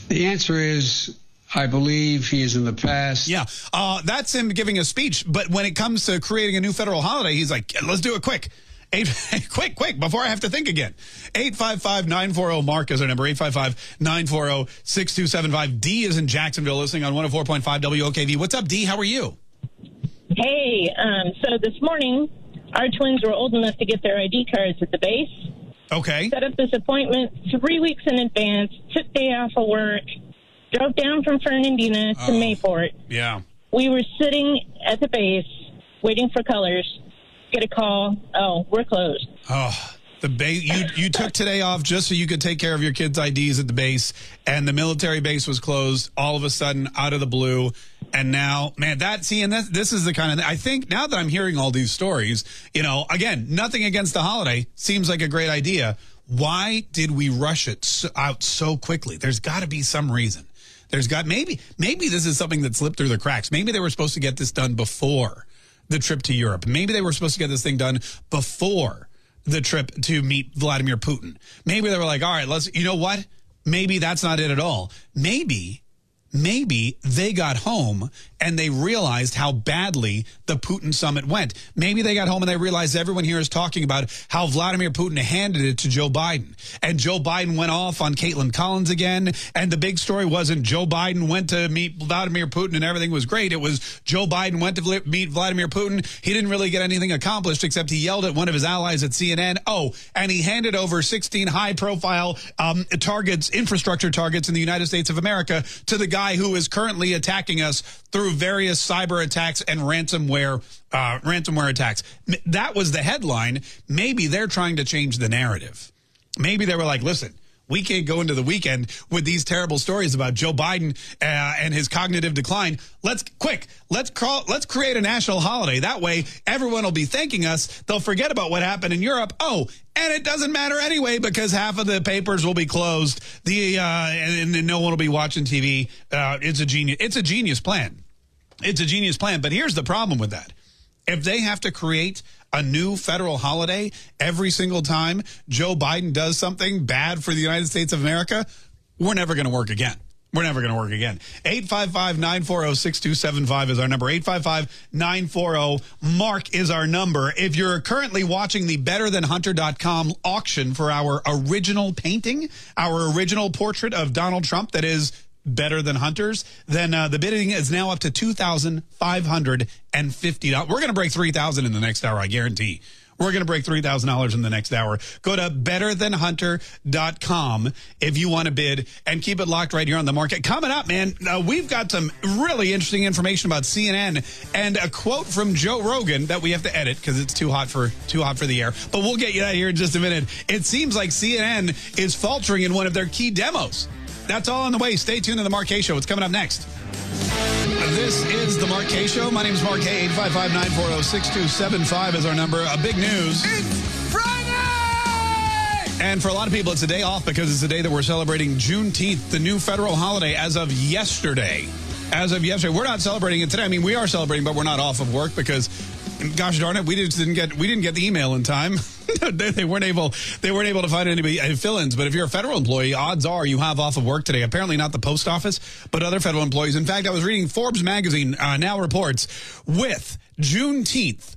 the answer is, I believe he is in the past. Yeah, uh, that's him giving a speech. But when it comes to creating a new federal holiday, he's like, let's do it quick. Eight, quick, quick, before I have to think again. 855-940-MARK is our number, 855-940-6275. D is in Jacksonville, listening on 104.5 WOKV. What's up, D? How are you? Hey, um, so this morning, our twins were old enough to get their ID cards at the base. Okay. Set up this appointment three weeks in advance, took day off of work, drove down from Fernandina to Oh. Mayport. Yeah. We were sitting at the base, waiting for colors, get a call, oh, we're closed. Oh, the base you you took today off just so you could take care of your kids' IDs at the base, and the military base was closed all of a sudden out of the blue. And now, man, that see, and that, this is the kind of I think now that I'm hearing all these stories, you know, again, nothing against the holiday seems like a great idea. Why did we rush it so, out so quickly? There's got to be some reason. There's got maybe maybe this is something that slipped through the cracks. Maybe they were supposed to get this done before the trip to Europe. Maybe they were supposed to get this thing done before the trip to meet Vladimir Putin. Maybe they were like, all right, let's, you know what? Maybe that's not it at all. Maybe, maybe they got home and they realized how badly the Putin summit went. Maybe they got home and they realized everyone here is talking about how Vladimir Putin handed it to Joe Biden. And Joe Biden went off on Kaitlan Collins again. And the big story wasn't Joe Biden went to meet Vladimir Putin and everything was great. It was Joe Biden went to meet Vladimir Putin. He didn't really get anything accomplished except he yelled at one of his allies at CNN. Oh, and he handed over 16 high profile um, targets, infrastructure targets in the United States of America to the guy who is currently attacking us through various cyber attacks and ransomware uh, ransomware attacks. That was the headline. Maybe they're trying to change the narrative. Maybe they were like, listen, we can't go into the weekend with these terrible stories about Joe Biden uh, and his cognitive decline. Let's quick, let's crawl, let's create a national holiday. That way, everyone will be thanking us. They'll forget about what happened in Europe. Oh, and it doesn't matter anyway because half of the papers will be closed. The uh, and, and no one will be watching TV. Uh, it's a genius. It's a genius plan. It's a genius plan. But here's the problem with that: if they have to create a new federal holiday every single time Joe Biden does something bad for the United States of America, we're never going to work again. We're never going to work again. 855-940-6275 is our number. 855-940 Mark is our number. If you're currently watching the betterthanhunter.com auction for our original painting, our original portrait of Donald Trump that is better than hunters, then uh, the bidding is now up to $2,550. We're going to break 3000 in the next hour, I guarantee. We're going to break $3,000 in the next hour. Go to betterthanhunter.com if you want to bid and keep it locked right here on the market. Coming up, man, uh, we've got some really interesting information about CNN and a quote from Joe Rogan that we have to edit because it's too hot for too hot for the air. But we'll get you that here in just a minute. It seems like CNN is faltering in one of their key demos. That's all on the way. Stay tuned to the Mark Kaye Show. It's coming up next. This is the Mark Kaye Show. My name is Mark K. 855-940-6275 is our number. A big news. It's Friday! And for a lot of people, it's a day off because it's the day that we're celebrating Juneteenth, the new federal holiday as of yesterday. As of yesterday, we're not celebrating it today. I mean, we are celebrating, but we're not off of work because, gosh darn it, we just didn't get we didn't get the email in time. they, weren't able they weren't able to find anybody uh, fill-ins. But if you're a federal employee, odds are you have off of work today. Apparently, not the post office, but other federal employees. In fact, I was reading Forbes magazine uh, now reports with Juneteenth,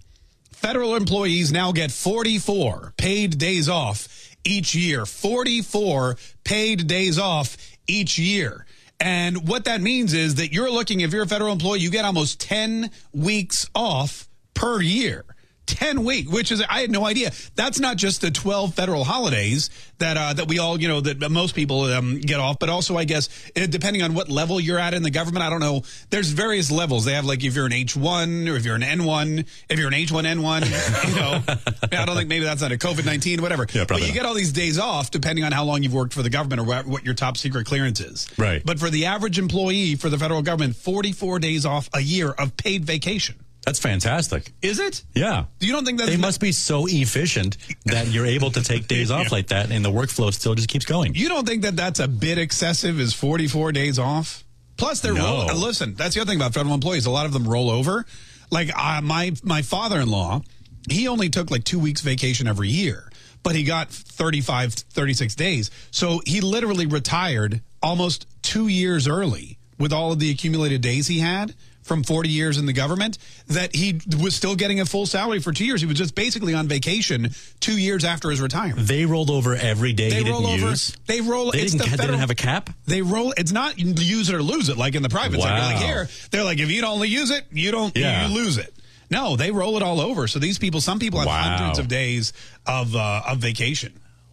federal employees now get 44 paid days off each year. 44 paid days off each year. And what that means is that you're looking, if you're a federal employee, you get almost 10 weeks off per year. 10 week, which is, I had no idea. That's not just the 12 federal holidays that, uh, that we all, you know, that most people um, get off, but also, I guess, depending on what level you're at in the government, I don't know. There's various levels. They have like if you're an H1 or if you're an N1, if you're an H1N1, you know, I don't think maybe that's not a COVID 19, whatever. Yeah, but you not. get all these days off depending on how long you've worked for the government or what, what your top secret clearance is. Right. But for the average employee for the federal government, 44 days off a year of paid vacation. That's fantastic. Is it? Yeah. You don't think that They must be so efficient that you're able to take days off Yeah. like that and the workflow still just keeps going. You don't think that that's a bit excessive? Is 44 days off? Plus, they're No. roll- listen. That's the other thing about federal employees. A lot of them roll over. Like uh, my my father-in-law, he only took like two weeks vacation every year, but he got 35, 36 days. So he literally retired almost two years early with all of the accumulated days he had from 40 years in the government that he was still getting a full salary for two years. He was just basically on vacation two years after his retirement. They rolled over every day They he roll over. use. They roll. They it's didn't, the they federal, didn't have a cap? They roll. It's not use it or lose it like in the private sector. Like here, they're like if you don't use it, you don't. Yeah. You lose it. No, they roll it all over. So these people, some people have Wow. hundreds of days of uh, of vacation.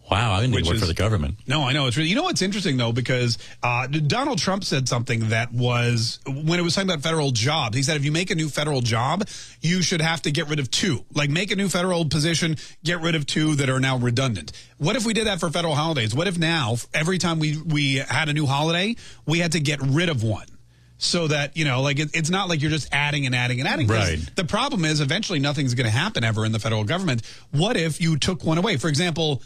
Wow, I didn't Which work is- for the government. No, I know it's really. You know what's interesting though, because uh, Donald Trump said something that was when it was talking about federal jobs. He said if you make a new federal job, you should have to get rid of two. Like make a new federal position, get rid of two that are now redundant. What if we did that for federal holidays? What if now every time we we had a new holiday, we had to get rid of one? So that you know, like it, it's not like you're just adding and adding and adding Right. The problem is, eventually, nothing's going to happen ever in the federal government. What if you took one away? For example,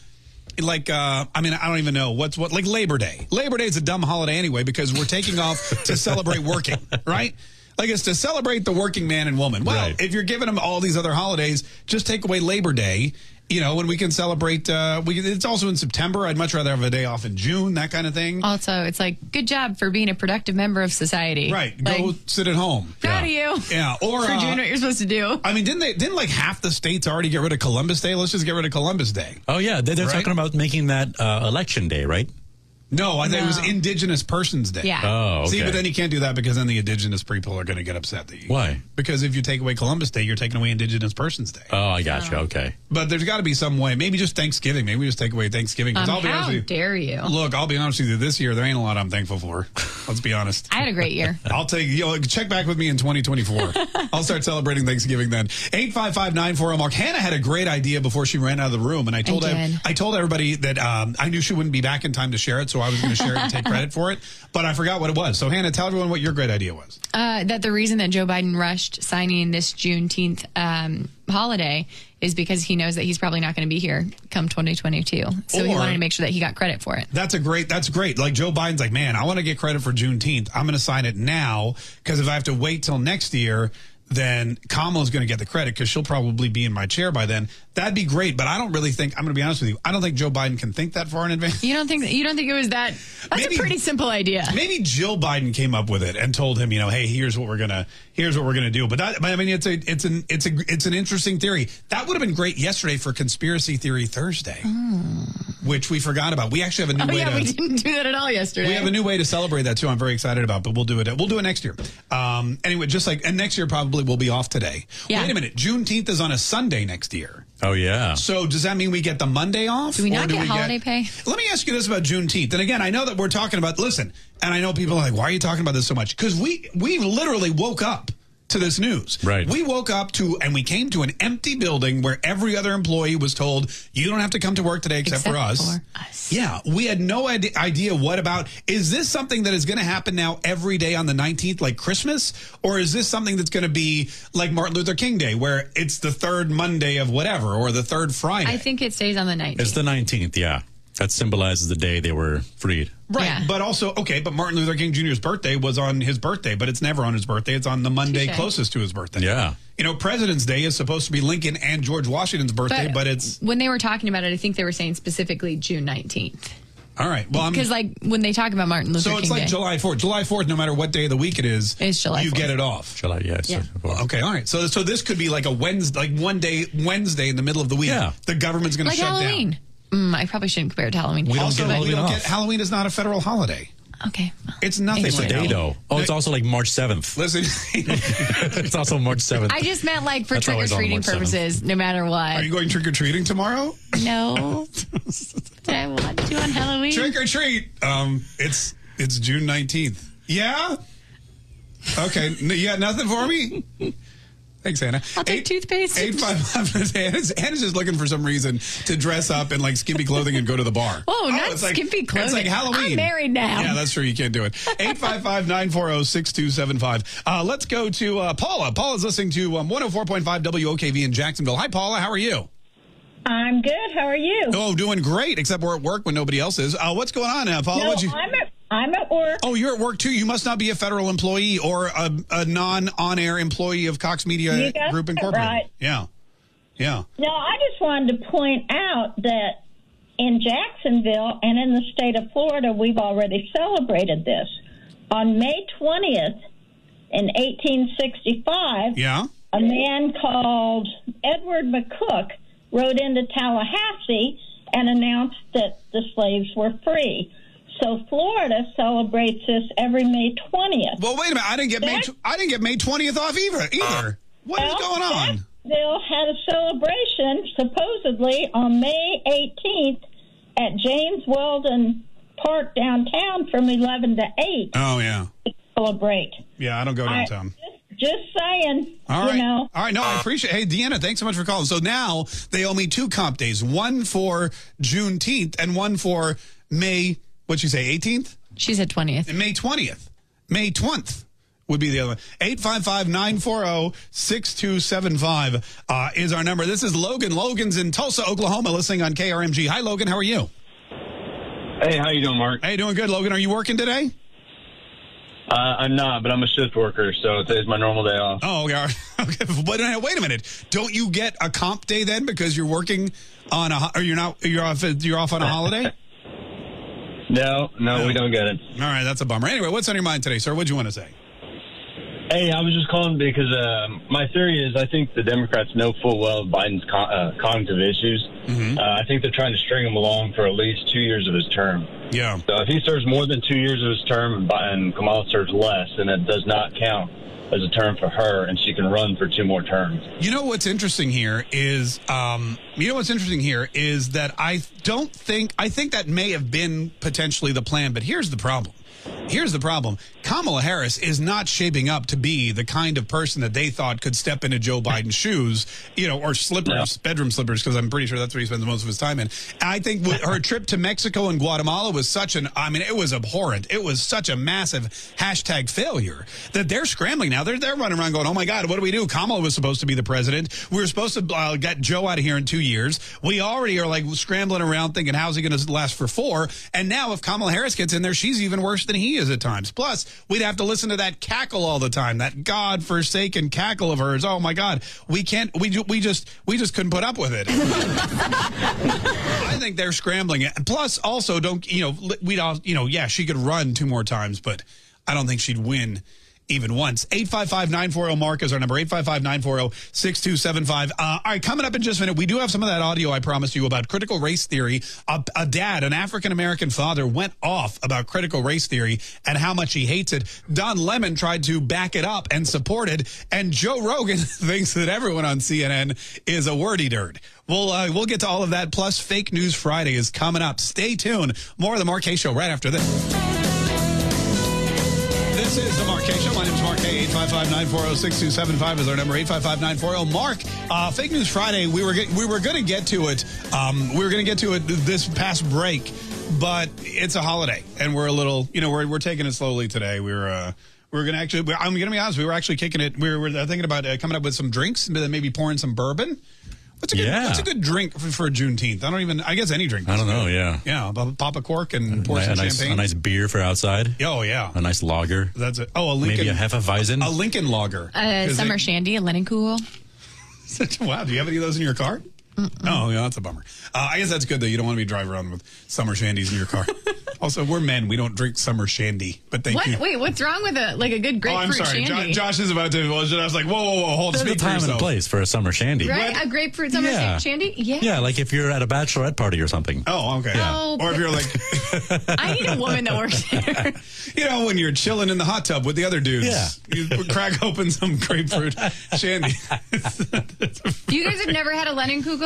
like uh, I mean I don't even know what's what like Labor Day. Labor Day is a dumb holiday anyway because we're taking off to celebrate working, right? Like it's to celebrate the working man and woman. Well, Right. if you're giving them all these other holidays, just take away Labor Day, you know, when we can celebrate. Uh, we it's also in September. I'd much rather have a day off in June, that kind of thing. Also, it's like, good job for being a productive member of society. right, Like, go sit at home. proud of you. Yeah, or for uh, doing what you're supposed to do. I mean, didn't they? Didn't like half the states already get rid of Columbus Day? Let's just get rid of Columbus Day. Oh, yeah. They, they're Right? talking about making that uh, election day, right? No, I think it was No. Indigenous Persons Day. Yeah. Oh, okay. See, but then you can't do that because then the Indigenous people are going to get upset. That you, Why? Because if you take away Columbus Day, you're taking away Indigenous Persons Day. Oh, I got you. Okay. But there's got to be some way. Maybe just Thanksgiving. Maybe we just take away Thanksgiving. 'Cause Um, I'll be honest how with you. dare you? Look, I'll be honest with you. This year, there ain't a lot I'm thankful for. Let's be honest. I had a great year. I'll take you know, check back with me in 2024. I'll start celebrating Thanksgiving then. 855-940 Mark. Hannah had a great idea before she ran out of the room, and I told I her, did. I told everybody that um, I knew she wouldn't be back in time to share it, so I was going to share it and take credit for it. But I forgot what it was. So Hannah, tell everyone what your great idea was. Uh, that the reason that Joe Biden rushed signing this Juneteenth um, holiday is because he knows that he's probably not going to be here come 2022. So he wanted to make sure that he got credit for it. That's a great. That's great. Like Joe Biden's like, man, I want to get credit for Juneteenth. I'm going to sign it now because if I have to wait till next year, then Kamala's going to get the credit because she'll probably be in my chair by then. That'd be great, but I don't really think. I'm going to be honest with you. I don't think Joe Biden can think that far in advance. You don't think you don't think it was that? That's Maybe- a pretty simple idea. Maybe Jill Biden came up with it and told him, you know, hey, here's what we're gonna, here's what we're gonna do. But that, I mean, it's a, it's an, it's a, it's an interesting theory. That would have been great yesterday for Conspiracy Theory Thursday, which we forgot about. We actually have a new Oh way yeah, to. we didn't do that at all yesterday. We have a new way to celebrate that too. I'm very excited about, but we'll do it. We'll do it next year. Um, anyway, just like and next year probably we'll be off today. Yeah. Wait a minute, Juneteenth is on a Sunday next year. Oh, yeah. So does that mean we get the Monday off? Do we Or not get we holiday pay? Let me ask you this about Juneteenth. And again, I know that we're talking about. Listen, and I know people are like, "Why are you talking about this so much?" Because we we literally woke up to this news. Right. We woke up to and we came to an empty building where every other employee was told, "You don't have to come to work today except, for us." Yeah, we had no ide- idea what about. Is this something that is going to happen now every day on the 19th, like Christmas? Or is this something that's going to be like Martin Luther King Day, where it's the third Monday of whatever, or the third Friday? I think it stays on the night. It's the 19th, yeah. That symbolizes the day they were freed. Right. Yeah. But also, okay, but Martin Luther King Jr.'s birthday was on his birthday, but it's never on his birthday. It's on the Monday Touche. closest to his birthday. Yeah. You know, President's Day is supposed to be Lincoln and George Washington's birthday, but, it's when they were talking about it, I think they were saying specifically June 19th. all right. Well, Because like when they talk about Martin Luther so it's King like Day, July 4th. July 4th, no matter what day of the week it is, It's July you 4th. get it off. July, yes. Yeah. Okay, all right. So so this could be like a Wednesday, like one day, Wednesday in the middle of the week. Yeah. The government's going to shut Halloween. down. Mm, I probably shouldn't compare it to Halloween. We don't Also, get we Halloween don't off. get Halloween is not a federal holiday. Okay. It's nothing It's It's like a day, though. Oh, it's also like March 7th. Listen, it's also March 7th. I just meant like for That's trick or treating March 7th. purposes, no matter what. are you going trick or treating tomorrow? no. I want to on Halloween. Trick or treat. Um, it's it's June nineteenth. Yeah. Okay. N- You got nothing for me. Thanks, Hannah. I'll take toothpaste. Eight five five. Hannah's, Hannah's just looking for some reason to dress up in like skimpy clothing and go to the bar. Oh, not it's like- skimpy clothing. It's like. Halloween. I'm married now. Yeah, that's true. You can't do it. 855-940-6275. Uh, let's go to uh, Paula. Paula's listening to um, 104.5 WOKV in Jacksonville. Hi, Paula. How are you? I'm good. How are you? Oh, doing great, except we're at work when nobody else is. Uh, what's going on, uh, Paula? no, What'd you... I'm at I'm at work. Oh, you're at work too. You must not be a federal employee or a, a non-on-air employee of Cox Media Group Incorporated. right. Yeah, yeah. No, I just wanted to point out that in Jacksonville and in the state of Florida, we've already celebrated this. On May 20th in 1865, Yeah. a man called Edward McCook rode into Tallahassee and announced that the slaves were free. So Florida celebrates this every May 20th. Well, wait a minute. I didn't get May. Tw- I didn't get May twentieth off either. Uh, either. What is Well, going on? Jacksonville had a celebration supposedly on May 18th at James Weldon Park downtown from 11 to 8 Oh yeah, to celebrate. yeah. I don't go I- downtown. Just saying, All right. you know. All right. No, I appreciate. Hey, Deanna, thanks so much for calling. So now they owe me two comp days: one for Juneteenth and one for May. What'd you say? Eighteenth. She said 20th. And May 20th. May 20th would be the other one. 855-940-6275 uh, is our number. This is Logan. Logan's in Tulsa, Oklahoma, listening on KRMG. Hi, Logan. How are you? Hey, how you doing, Mark? Hey, doing good, Logan. Are you working today? Uh, I'm not, but I'm a shift worker, so today's my normal day off. Oh, okay. all right. okay. Wait, a minute, wait a minute. Don't you get a comp day then because you're working on a, ho- or you're not, you're off, you're off on a holiday? No, no, we don't get it. All right. That's a bummer. Anyway, what's on your mind today, sir? What'd you want to say? Hey, I was just calling because uh, my theory is I think the Democrats know full well Biden's co- uh, cognitive issues. Uh, I think they're trying to string him along for at least two years of his term. Yeah. So if he serves more than two years of his term and and Kamala serves less, then it does not count as a term for her, and she can run for two more terms. You know what's interesting here is, um, you know what's interesting here is that I don't think I think that may have been potentially the plan, but here's the problem. Here's the problem. Kamala Harris is not shaping up to be the kind of person that they thought could step into Joe Biden's shoes, you know, or slippers, bedroom slippers, because I'm pretty sure that's where he spends most of his time in. I think her trip to Mexico and Guatemala was such an, I mean, it was abhorrent. It was such a massive hashtag failure that they're scrambling now. They're, they're running around going, oh my God, what do we do? Kamala was supposed to be the president. We were supposed to uh, get Joe out of here in two years. We already are like scrambling around thinking, how's he going to last for four? And now if Kamala Harris gets in there, she's even worse than he is at times. Plus, we'd have to listen to that cackle all the time, that God-forsaken cackle of hers. Oh my God, we can't. We we just we just couldn't put up with it. I think they're scrambling it. Plus, also don't you know we'd all you know yeah she could run two more times, but I don't think she'd win even once. 855-940 Mark is our number. 855-940-6275. Uh, all right, coming up in just a minute, we do have some of that audio I promised you about critical race theory. A, a dad, an African-American father, went off about critical race theory and how much he hates it. Don Lemon tried to back it up and support it, and Joe Rogan thinks that everyone on CNN is a wordy dirt. We'll, uh, we'll get to all of that. Plus, Fake News Friday is coming up. Stay tuned. More of the Kaye Show right after this. This is the Mark Kaye Show. My name is Mark Kaye. 855-940-6275 is our number. 855-940. Mark, uh, Fake News Friday, we were, get, we were going to get to it. Um, we were going to get to it this past break, but it's a holiday, and we're a little, you know, we're, we're taking it slowly today. We're, uh, we're going to actually, I'm going to be honest, we were actually kicking it. We were, thinking about uh, coming up with some drinks, and then maybe pouring some bourbon. What's a good, Yeah. what's a good drink for, for Juneteenth? I don't even, I guess any drink. I don't know, good. yeah. Yeah, pop pop a cork and pour a, some nice, champagne. a nice beer for outside. Oh, yeah. A nice lager. That's it. Oh, a Lincoln. Maybe a Hefeweizen. A Lincoln lager. Uh, 'Cause summer they- shandy, a Leinenkugel. wow, do you have any of those in your car? Oh, yeah, that's a bummer. Uh, I guess that's good, though. You don't want to be driving around with summer shandies in your car. also, we're men. We don't drink summer shandy, but thank What? you. Wait, what's wrong with a like a good grapefruit? oh, I'm grapefruit sorry. Jo- Josh is about to. Well, I was like, whoa, whoa, whoa, hold There's a speak for time and place for a summer shandy. right? A grapefruit summer Yeah. shandy? Yeah. Yeah, like if you're at a bachelorette party or something. Oh, okay. Yeah. Oh, Or if you're like, I need a woman that works here. you know, when you're chilling in the hot tub with the other dudes, Yeah. you crack open some grapefruit shandy. you guys have never had a Leinenkugel?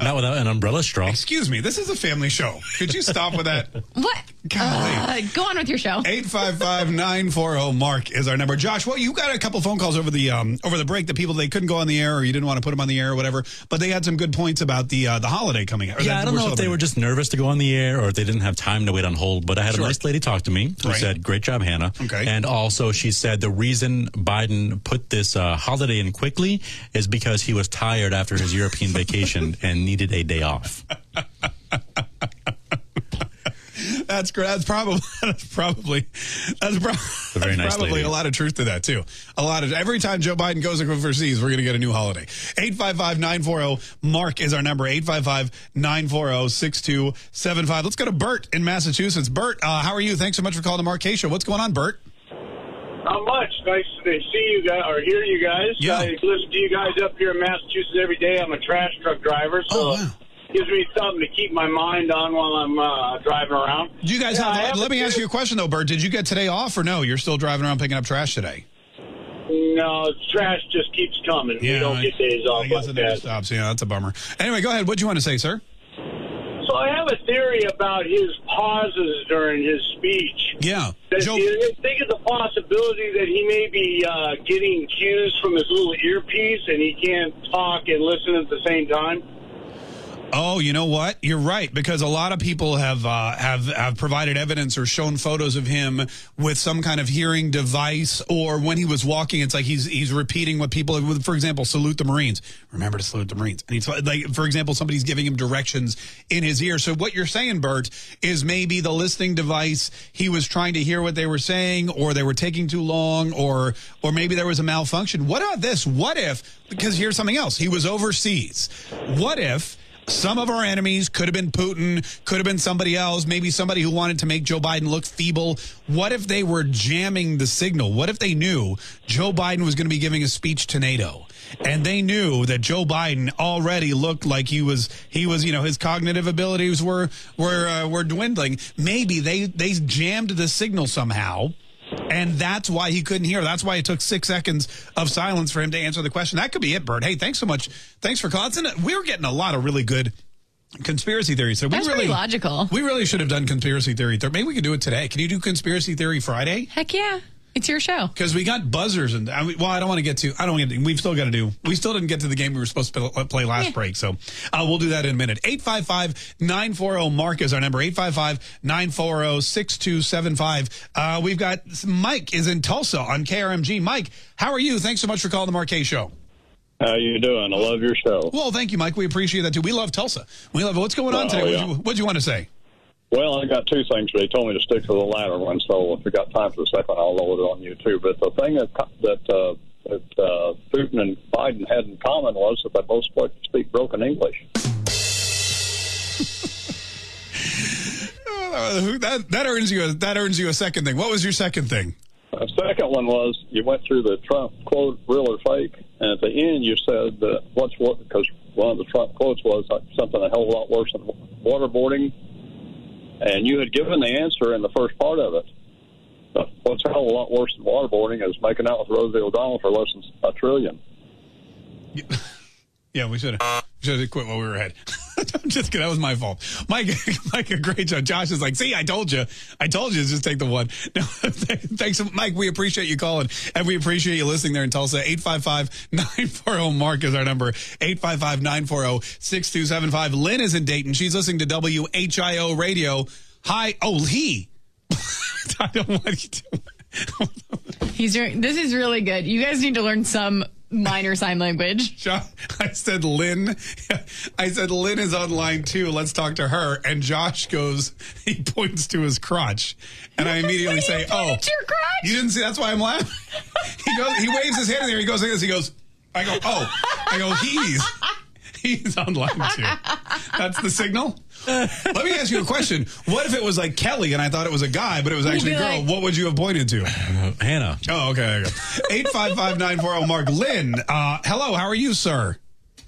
Not without an umbrella straw. Excuse me, this is a family show. Could you stop with that? What? Golly. Uh, go on with your show. 855-940 Mark is our number. Josh, well, you got a couple phone calls over the um, over the break. The people they couldn't go on the air, or you didn't want to put them on the air, or whatever. But they had some good points about the uh, the holiday coming out. Yeah, that I don't know if they were just nervous to go on the air or if they didn't have time to wait on hold. But I had Sure. a nice lady talk to me who Right. said, "Great job, Hannah." Okay. And also, she said the reason Biden put this uh, holiday in quickly is because he was tired after his European vacation and needed a day off. That's great. That's probably that's probably that's, pro- that's nice probably lady. a lot of truth to that too. A lot of every time Joe Biden goes overseas, we're going to get a new holiday. 855-940 Mark is our number. 855-940-6275. Let's go to Bert in Massachusetts. Bert, uh, how are you? Thanks so much for calling the Mark show. What's going on, Bert? Not much. Nice to see you guys or hear you guys. Yeah. I listen to you guys up here in Massachusetts every day. I'm a trash truck driver, so Oh, wow. it gives me something to keep my mind on while I'm uh, driving around. Do you guys Yeah, have, have let me ask you a question though, Bert. Did you get today off or no? You're still driving around picking up trash today? No, trash just keeps coming. we don't I- get days off I guess like it that. stops. Yeah, that's a bummer. Anyway, go ahead. What do you want to say, sir? So I have a theory about his pauses during his speech. Yeah. That Joe- think of the possibility that he may be uh, getting cues from his little earpiece and he can't talk and listen at the same time? Oh, you know what? You're right because a lot of people have uh, have have provided evidence or shown photos of him with some kind of hearing device, or when he was walking, it's like he's he's repeating what people, for example, salute the Marines. Remember to salute the Marines. And he's like, for example, somebody's giving him directions in his ear. So what you're saying, Bert, is maybe the listening device. He was trying to hear what they were saying, or they were taking too long, or or maybe there was a malfunction. What about this? What if? Because here's something else. He was overseas. What if? Some of our enemies could have been Putin, could have been somebody else, maybe somebody who wanted to make Joe Biden look feeble. What if they were jamming the signal? What if they knew Joe Biden was going to be giving a speech to NATO? And they knew that Joe Biden already looked like he was he was you know his cognitive abilities were were uh, were dwindling. Maybe they they jammed the signal somehow and that's why he couldn't hear. That's why it took six seconds of silence for him to answer the question. That could be it, Bert. Hey, thanks so much. Thanks for calling. We're getting a lot of really good conspiracy theories. So we That's really logical. We really should have done conspiracy theory. Maybe we could do it today. Can you do conspiracy theory Friday? Heck yeah. It's your show. Because we got buzzers and I mean, well, I don't want to get to. I don't want to. We've still got to do. We still didn't get to the game we were supposed to play last Yeah. break, so uh, we'll do that in a minute. 855-940 Mark is our number. 855-940-6275. Uh, we've got Mike is in Tulsa on KRMG. Mike, how are you? Thanks so much for calling the Mark Kaye Show. How you doing? I love your show. Well, thank you, Mike. We appreciate that too. We love Tulsa. We love. What's going on Oh, today? yeah. What'd, you, what'd you want to say? Well, I got two things, they told me to stick to the latter one. So if we got time for the second, I'll load it on you too. But the thing that that, uh, that uh, Putin and Biden had in common was that they both spoke, speak broken English. That that earns you a, that earns you a second thing. What was your second thing? The second one was you went through the Trump quote, real or fake, and at the end you said that what's what because one of the Trump quotes was like something a hell of a lot worse than waterboarding, and you had given the answer in the first part of it. What's a hell of a lot worse than waterboarding is making out with Rosie O'Donnell for less than a trillion. Yeah, we should have should have quit while we were ahead. I'm just kidding. That was my fault. Mike, Mike, a great job. Josh is like, see, I told you, I told you, just take the one. No, thanks, Mike. We appreciate you calling, and we appreciate you listening there in Tulsa. 855-940 Mark is our number. 855-940-6275. Lynn is in Dayton. She's listening to WHIO Radio. Hi. Oh, he. I don't want you to. He's doing. This is really good. You guys need to learn some minor sign language. I said Lynn. I said Lynn is online too. Let's talk to her. And Josh goes, he points to his crotch, and I immediately say, "Oh, your crotch." you didn't see? That's why I'm laughing." He goes, he waves his hand in there. He goes like this. He goes, I go, oh, I go, he's he's on line two. That's the signal. Let me ask you a question. What if it was like Kelly and I thought it was a guy, but it was actually a girl? like- what would you have pointed to? Hannah. Oh, okay. okay. 855 Mark. Lynn, uh, hello. How are you, sir?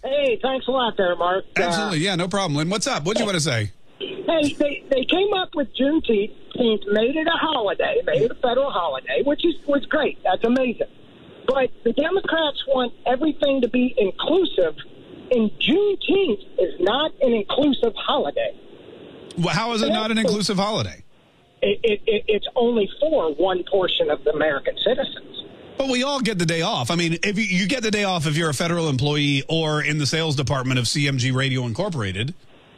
Hey, thanks a lot there, Mark. Uh, Absolutely. Yeah, no problem. Lynn, what's up? What do you want to say? hey, they, they came up with Juneteenth, made it a holiday, made it a federal holiday, which is was great. That's amazing. But the Democrats want everything to be inclusive, and Juneteenth is not an inclusive holiday. Well, how is it not an inclusive holiday? It, it, it, it's only for one portion of the American citizens. But we all get the day off. I mean, if you, you get the day off if you're a federal employee or in the sales department of CMG Radio Incorporated.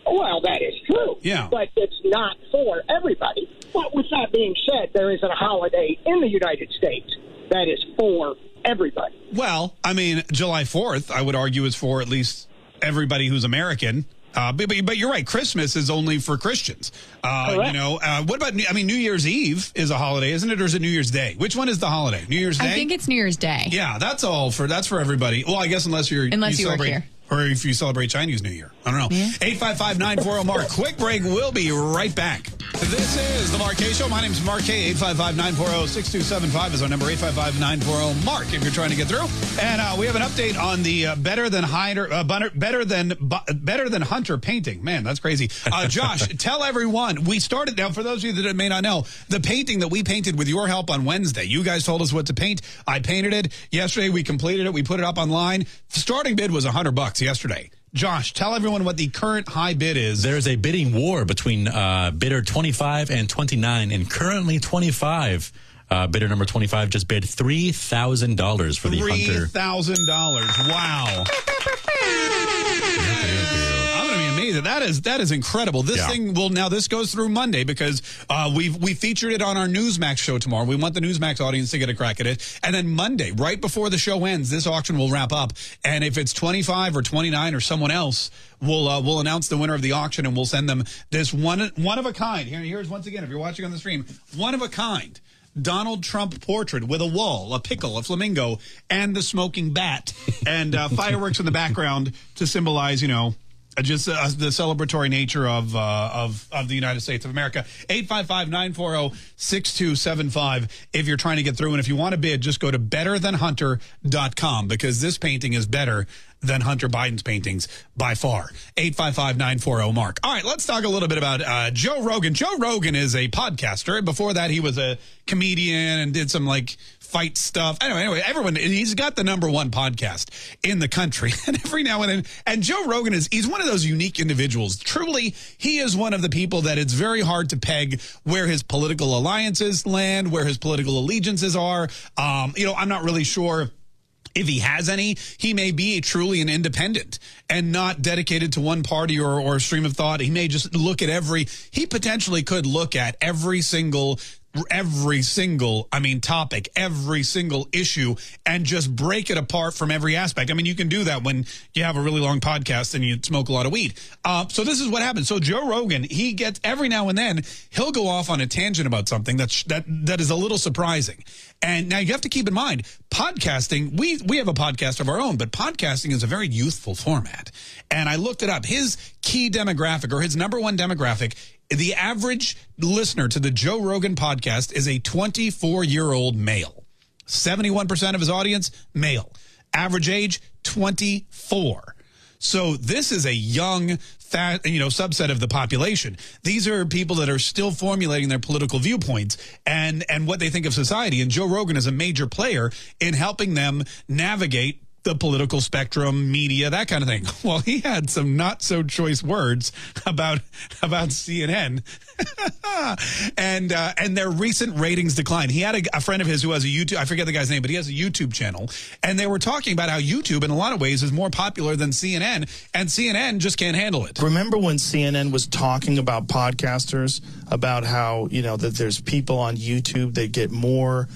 Well, that is true. Yeah. But it's not for everybody. But with that being said, there isn't a holiday in the United States that is for everybody. Well, I mean, July 4th, I would argue, is for at least everybody who's American. Uh, but, but, but you're right. Christmas is only for Christians. Uh, you know, uh, what about, I mean, New Year's Eve is a holiday, isn't it? Or is it New Year's Day? Which one is the holiday? New Year's Day? I think it's New Year's Day. Yeah, that's all for that's for everybody. Well, I guess unless you're Unless you work celebrate here. Or if you celebrate Chinese New Year. I don't know. Eight five five nine four zero Mark. Quick break. We'll be right back. This is the Mark Kaye Show. My name's Mark Kaye. 855-940-6275 is our number. 855-940-MARK if you're trying to get through. And uh, we have an update on the uh, better than Hunter, uh, better, than better than Hunter painting. Man, that's crazy. Uh, Josh, tell everyone we started now. For those of you that may not know, the painting that we painted with your help on Wednesday. You guys told us what to paint. I painted it yesterday. We completed it. We put it up online. The starting bid was hundred bucks yesterday. Josh, tell everyone what the current high bid is. There's a bidding war between uh, bidder 25 and 29, and currently 25. Uh, bidder number 25 just bid $3,000 for the Three Hunter. thousand dollars. Wow. I'm going to be amazed. That is that is incredible. This Yeah. thing will now. This goes through Monday because uh, we we featured it on our Newsmax show tomorrow. We want the Newsmax audience to get a crack at it, and then Monday, right before the show ends, this auction will wrap up. And if it's 25 or 29 or someone else, we'll uh, we'll announce the winner of the auction and we'll send them this one one of a kind. Here, here's once again, if you're watching on the stream, one of a kind. Donald Trump portrait with a wall, a pickle, a flamingo, and the smoking bat, and uh, fireworks in the background to symbolize, you know, Just uh, the celebratory nature of uh, of of the United States of America. 855-940-6275 if you're trying to get through. And if you want to bid, just go to betterthanhunter.com because this painting is better than Hunter Biden's paintings by far. 855-940-MARK. All right, let's talk a little bit about uh, Joe Rogan. Joe Rogan is a podcaster. Before that, he was a comedian and did some like fight stuff. Anyway, anyway, everyone he's got the number one podcast in the country. And every now and then and Joe Rogan is he's one of those unique individuals. Truly, he is one of the people that it's very hard to peg where his political alliances land, where his political allegiances are. Um, you know, I'm not really sure if he has any, he may be truly an independent and not dedicated to one party or, or stream of thought. He may just look at every, he potentially could look at every single every single i mean topic every single issue and just break it apart from every aspect. I mean you can do that when you have a really long podcast and you smoke a lot of weed. Uh, so this is what happens. So joe rogan he gets every now and then he'll go off on a tangent about something that's that that is a little surprising. And now you have to keep in mind podcasting we we have a podcast of our own but podcasting is a very youthful format. And i looked it up. His key demographic or his number one demographic the average listener to the Joe Rogan podcast is a 24 year old male. 71% of his audience, male. Average age, 24. So this is a young, fat, you know, subset of the population. These are people that are still formulating their political viewpoints and and what they think of society. And Joe Rogan is a major player in helping them navigate the political spectrum, media, that kind of thing. Well, he had some not so choice words about about CNN, and uh, and their recent ratings decline. He had a, a, friend of his who has a YouTube. I forget the guy's name, but he has a YouTube channel, and they were talking about how YouTube, in a lot of ways, is more popular than CNN, and CNN just can't handle it. Remember when CNN was talking about podcasters, about how you know that there's people on YouTube that get more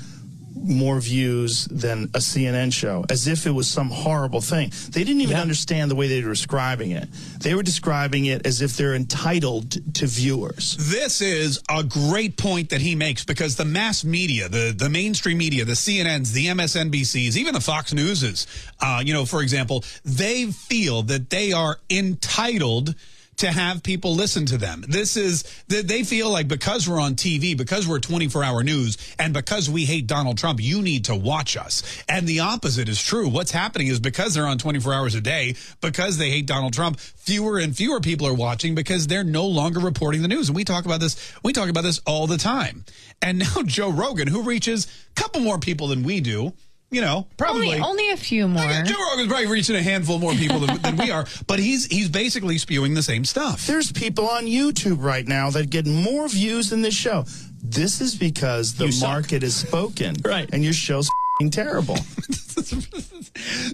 more views than a CNN show, as if it was some horrible thing. They didn't even yeah. understand the way they were describing it. They were describing it as if they're entitled to viewers. This is a great point that he makes because the mass media, the, the mainstream media, the CNNs, the MSNBCs, even the Fox Newses, uh, you know, for example, they feel that they are entitled – to have people listen to them. This is, they feel like because we're on TV, because we're 24 hour news, and because we hate Donald Trump, you need to watch us. And the opposite is true. What's happening is because they're on 24 hours a day, because they hate Donald Trump, fewer and fewer people are watching because they're no longer reporting the news. And we talk about this, we talk about this all the time. And now Joe Rogan, who reaches a couple more people than we do, you know, probably only, only a few more. Joe Rogan's probably reaching a handful more people than, than, we are, but he's he's basically spewing the same stuff. There's people on YouTube right now that get more views than this show. This is because the market is spoken, right? And your show's terrible.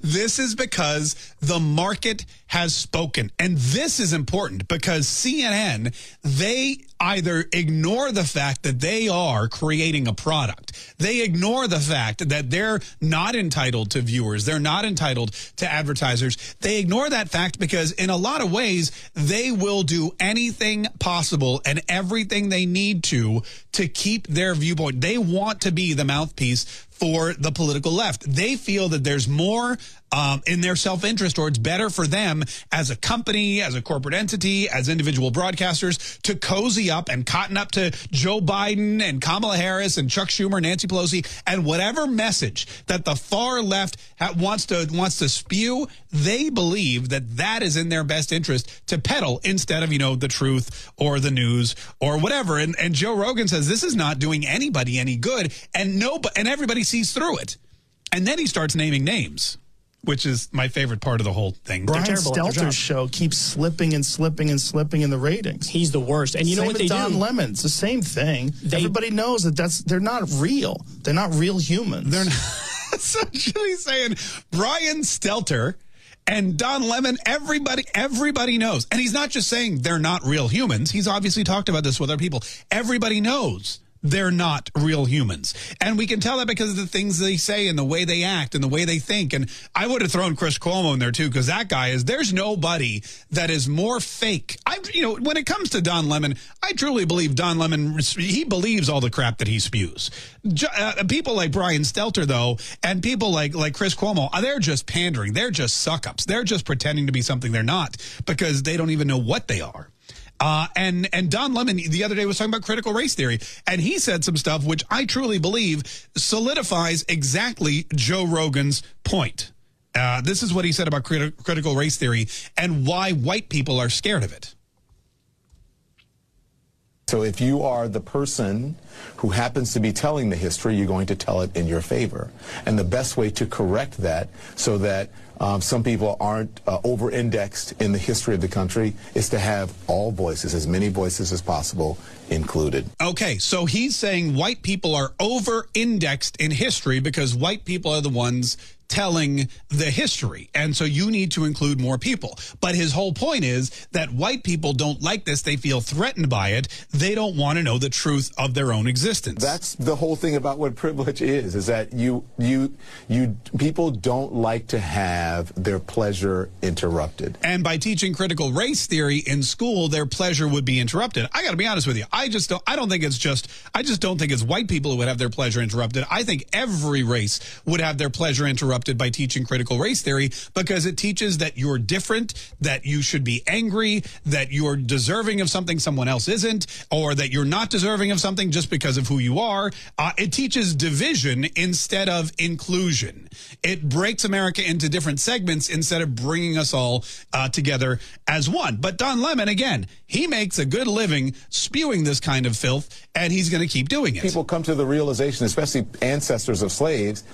this is because the market has spoken. And this is important because CNN, they either ignore the fact that they are creating a product. They ignore the fact that they're not entitled to viewers. They're not entitled to advertisers. They ignore that fact because in a lot of ways, they will do anything possible and everything they need to to keep their viewpoint. They want to be the mouthpiece for the political left. They feel that there's more um, in their self-interest or it's better for them as a company, as a corporate entity, as individual broadcasters to cozy up and cotton up to Joe Biden and Kamala Harris and Chuck Schumer, Nancy Pelosi, and whatever message that the far left wants to wants to spew, they believe that that is in their best interest to peddle instead of, you know, the truth or the news or whatever. And, and Joe Rogan says this is not doing anybody any good and no, and everybody sees through it. And then he starts naming names which is my favorite part of the whole thing. Brian Stelter's show keeps slipping and slipping and slipping in the ratings. He's the worst. And you same know what they Don do? Lemon. It's the same thing. They, Everybody knows that that's they're not real. They're not real humans. They're not. essentially saying Brian Stelter and Don Lemon, everybody, everybody knows. And he's not just saying they're not real humans. He's obviously talked about this with other people. Everybody knows they're not real humans. And we can tell that because of the things they say and the way they act and the way they think. And I would have thrown Chris Cuomo in there too, because that guy is, there's nobody that is more fake. I, you know, when it comes to Don Lemon, I truly believe Don Lemon, he believes all the crap that he spews. Uh, people like Brian Stelter, though, and people like, like Chris Cuomo, uh, they're just pandering. They're just suck ups. They're just pretending to be something they're not because they don't even know what they are. Uh, and and Don Lemon the other day was talking about critical race theory, and he said some stuff which I truly believe solidifies exactly Joe Rogan's point. Uh, this is what he said about criti- critical race theory and why white people are scared of it. So if you are the person who happens to be telling the history, you're going to tell it in your favor. And the best way to correct that so that um, some people aren't uh, over-indexed in the history of the country is to have all voices, as many voices as possible, included. Okay, so he's saying white people are over indexed in history because white people are the ones telling the history. And so you need to include more people. But his whole point is that white people don't like this. They feel threatened by it. They don't want to know the truth of their own existence. That's the whole thing about what privilege is, is that you, you, you, people don't like to have their pleasure interrupted. And by teaching critical race theory in school, their pleasure would be interrupted. I got to be honest with you. I just don't, I don't think it's just, I just don't think it's white people who would have their pleasure interrupted. I think every race would have their pleasure interrupted by teaching critical race theory because it teaches that you're different, that you should be angry, that you're deserving of something someone else isn't, or that you're not deserving of something just because of who you are. Uh, it teaches division instead of inclusion. It breaks America into different segments instead of bringing us all uh, together as one. But Don Lemon, again, he makes a good living spewing this kind of filth, and he's going to keep doing it. People come to the realization, especially ancestors of slaves,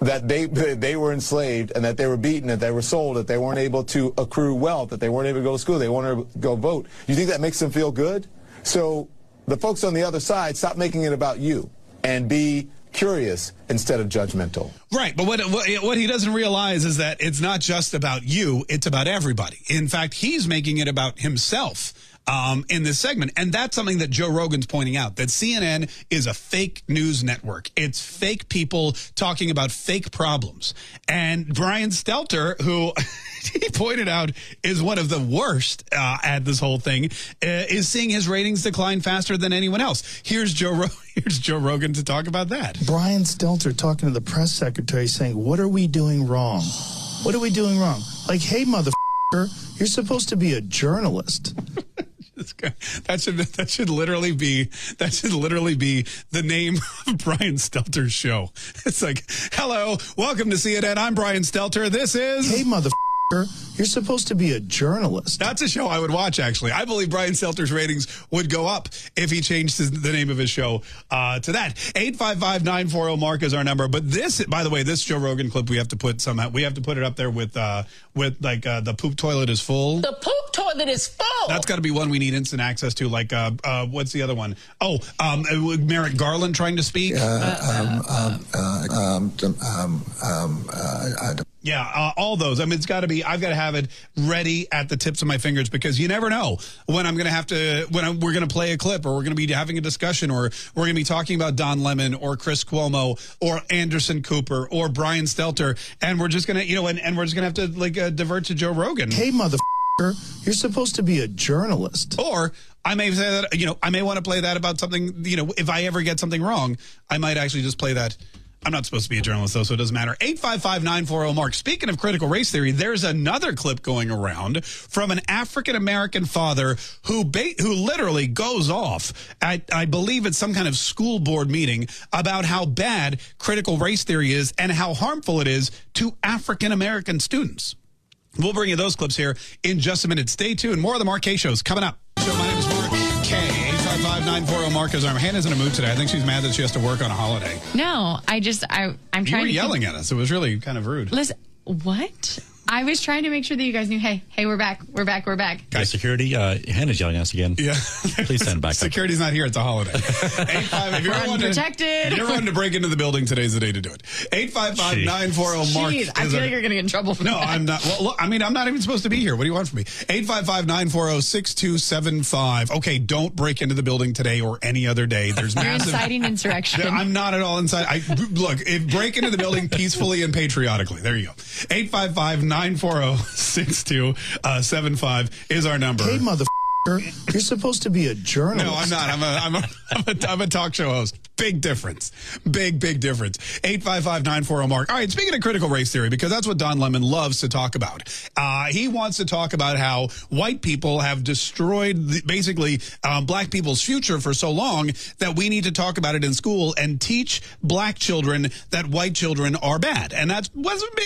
that they they were enslaved and that they were beaten, that they were sold, that they weren't able to accrue wealth, that they weren't able to go to school, they weren't to go vote. You think that makes them feel good? So the folks on the other side, stop making it about you and be curious instead of judgmental. Right, but what, what what he doesn't realize is that it's not just about you; it's about everybody. In fact, he's making it about himself. Um, in this segment. And that's something that Joe Rogan's pointing out that CNN is a fake news network. It's fake people talking about fake problems. And Brian Stelter, who he pointed out is one of the worst uh, at this whole thing, uh, is seeing his ratings decline faster than anyone else. Here's Joe, Ro- here's Joe Rogan to talk about that. Brian Stelter talking to the press secretary saying, What are we doing wrong? What are we doing wrong? Like, hey, motherfucker, you're supposed to be a journalist. That should that should literally be that should literally be the name of Brian Stelter's show. It's like, hello, welcome to CNN. I'm Brian Stelter. This is Hey, motherfucker, you're supposed to be a journalist. That's a show I would watch. Actually, I believe Brian Stelter's ratings would go up if he changed his, the name of his show uh, to that. Eight five five nine four zero Mark is our number. But this, by the way, this Joe Rogan clip we have to put somehow we have to put it up there with uh, with like uh, the poop toilet is full. The poop toilet is full. That's got to be one we need instant access to. Like, uh, uh, what's the other one? Oh, um, uh, Merrick Garland trying to speak. um, um, Yeah, uh, all those. I mean, it's got to be. I've got to have it ready at the tips of my fingers because you never know when I'm going to have to when I'm, we're going to play a clip or we're going to be having a discussion or we're going to be talking about Don Lemon or Chris Cuomo or Anderson Cooper or Brian Stelter, and we're just going to you know and, and we're just going to have to like uh, divert to Joe Rogan. Hey, motherfucker, you're supposed to be a journalist. Or I may say that you know I may want to play that about something you know if I ever get something wrong, I might actually just play that. I'm not supposed to be a journalist though, so it doesn't matter. 855-940 Mark. Speaking of critical race theory, there's another clip going around from an African American father who ba- who literally goes off at I believe it's some kind of school board meeting about how bad critical race theory is and how harmful it is to African American students. We'll bring you those clips here in just a minute. Stay tuned. More of the Kaye shows coming up. So my name is. 855-940 Mark is our Hannah's in a mood today. I think she's mad that she has to work on a holiday. No, I just I I'm You trying were to yelling think, at us. It was really kind of rude. Listen, what? I was trying to make sure that you guys knew. Hey, hey, we're back. We're back. We're back. Guys, security, uh, Hannah's yelling at us again. Yeah. Please send back up. Security's not here. It's a holiday. Eight five. If you're We're wanting to- unprotected. if you're wanting to break into the building, today's the day to do it. Eight five five nine four zero. Mark. Jeez, I feel our- like you're going to get in trouble for No, that. I'm not. Well, look, I mean, I'm not even supposed to be here. What do you want from me? 855-940-6275. Okay, don't break into the building today or any other day. There's You're massive. inciting insurrection. I'm not at all inside. I look. If break into the building peacefully and patriotically. There you go. 855-940-6275 uh, is our number. Hey, motherfucker. You're supposed to be a journalist. No, I'm not. I'm a, I'm a, I'm a, I'm a talk show host. Big difference. Big, big difference. 855-940-MARK. All right, speaking of critical race theory, because that's what Don Lemon loves to talk about. Uh, he wants to talk about how white people have destroyed, the, basically, um, black people's future for so long that we need to talk about it in school and teach black children that white children are bad. And that's,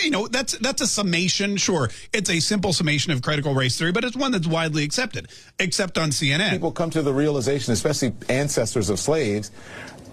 you know, that's, that's a summation. Sure, it's a simple summation of critical race theory, but it's one that's widely accepted, except on CNN. People come to the realization, especially ancestors of slaves,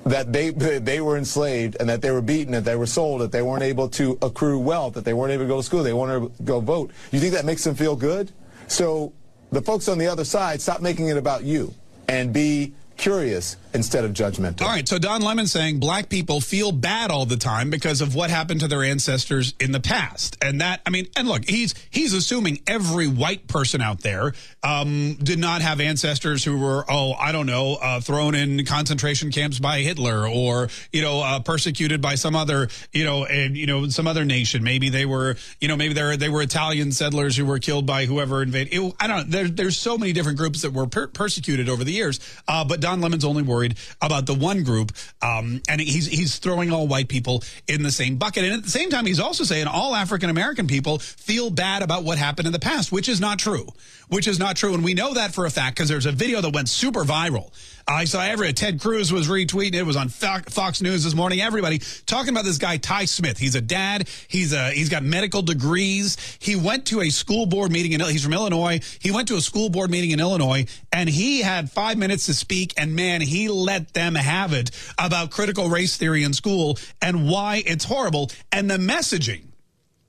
that they they were enslaved and that they were beaten, that they were sold, that they weren't able to accrue wealth, that they weren't able to go to school, they weren't able to go vote. You think that makes them feel good? So the folks on the other side, stop making it about you and be curious instead of judgmental. All right, so Don Lemon saying black people feel bad all the time because of what happened to their ancestors in the past, and that I mean, and look, he's he's assuming every white person out there um, did not have ancestors who were oh I don't know uh, thrown in concentration camps by Hitler or you know uh, persecuted by some other you know and you know some other nation. Maybe they were you know maybe they they were Italian settlers who were killed by whoever invaded. It, I don't. There, there's so many different groups that were per- persecuted over the years, uh, but Don Lemon's only worried about the one group, um, and he's he's throwing all white people in the same bucket. And at the same time, he's also saying all African American people feel bad about what happened in the past, which is not true. Which is not true, and we know that for a fact because there's a video that went super viral. I saw every Ted Cruz was retweeting. It was on Fox News this morning. Everybody talking about this guy Ty Smith. He's a dad. He's a he's got medical degrees. He went to a school board meeting in he's from Illinois. He went to a school board meeting in Illinois and he had five minutes to speak. And man, he let them have it about critical race theory in school and why it's horrible and the messaging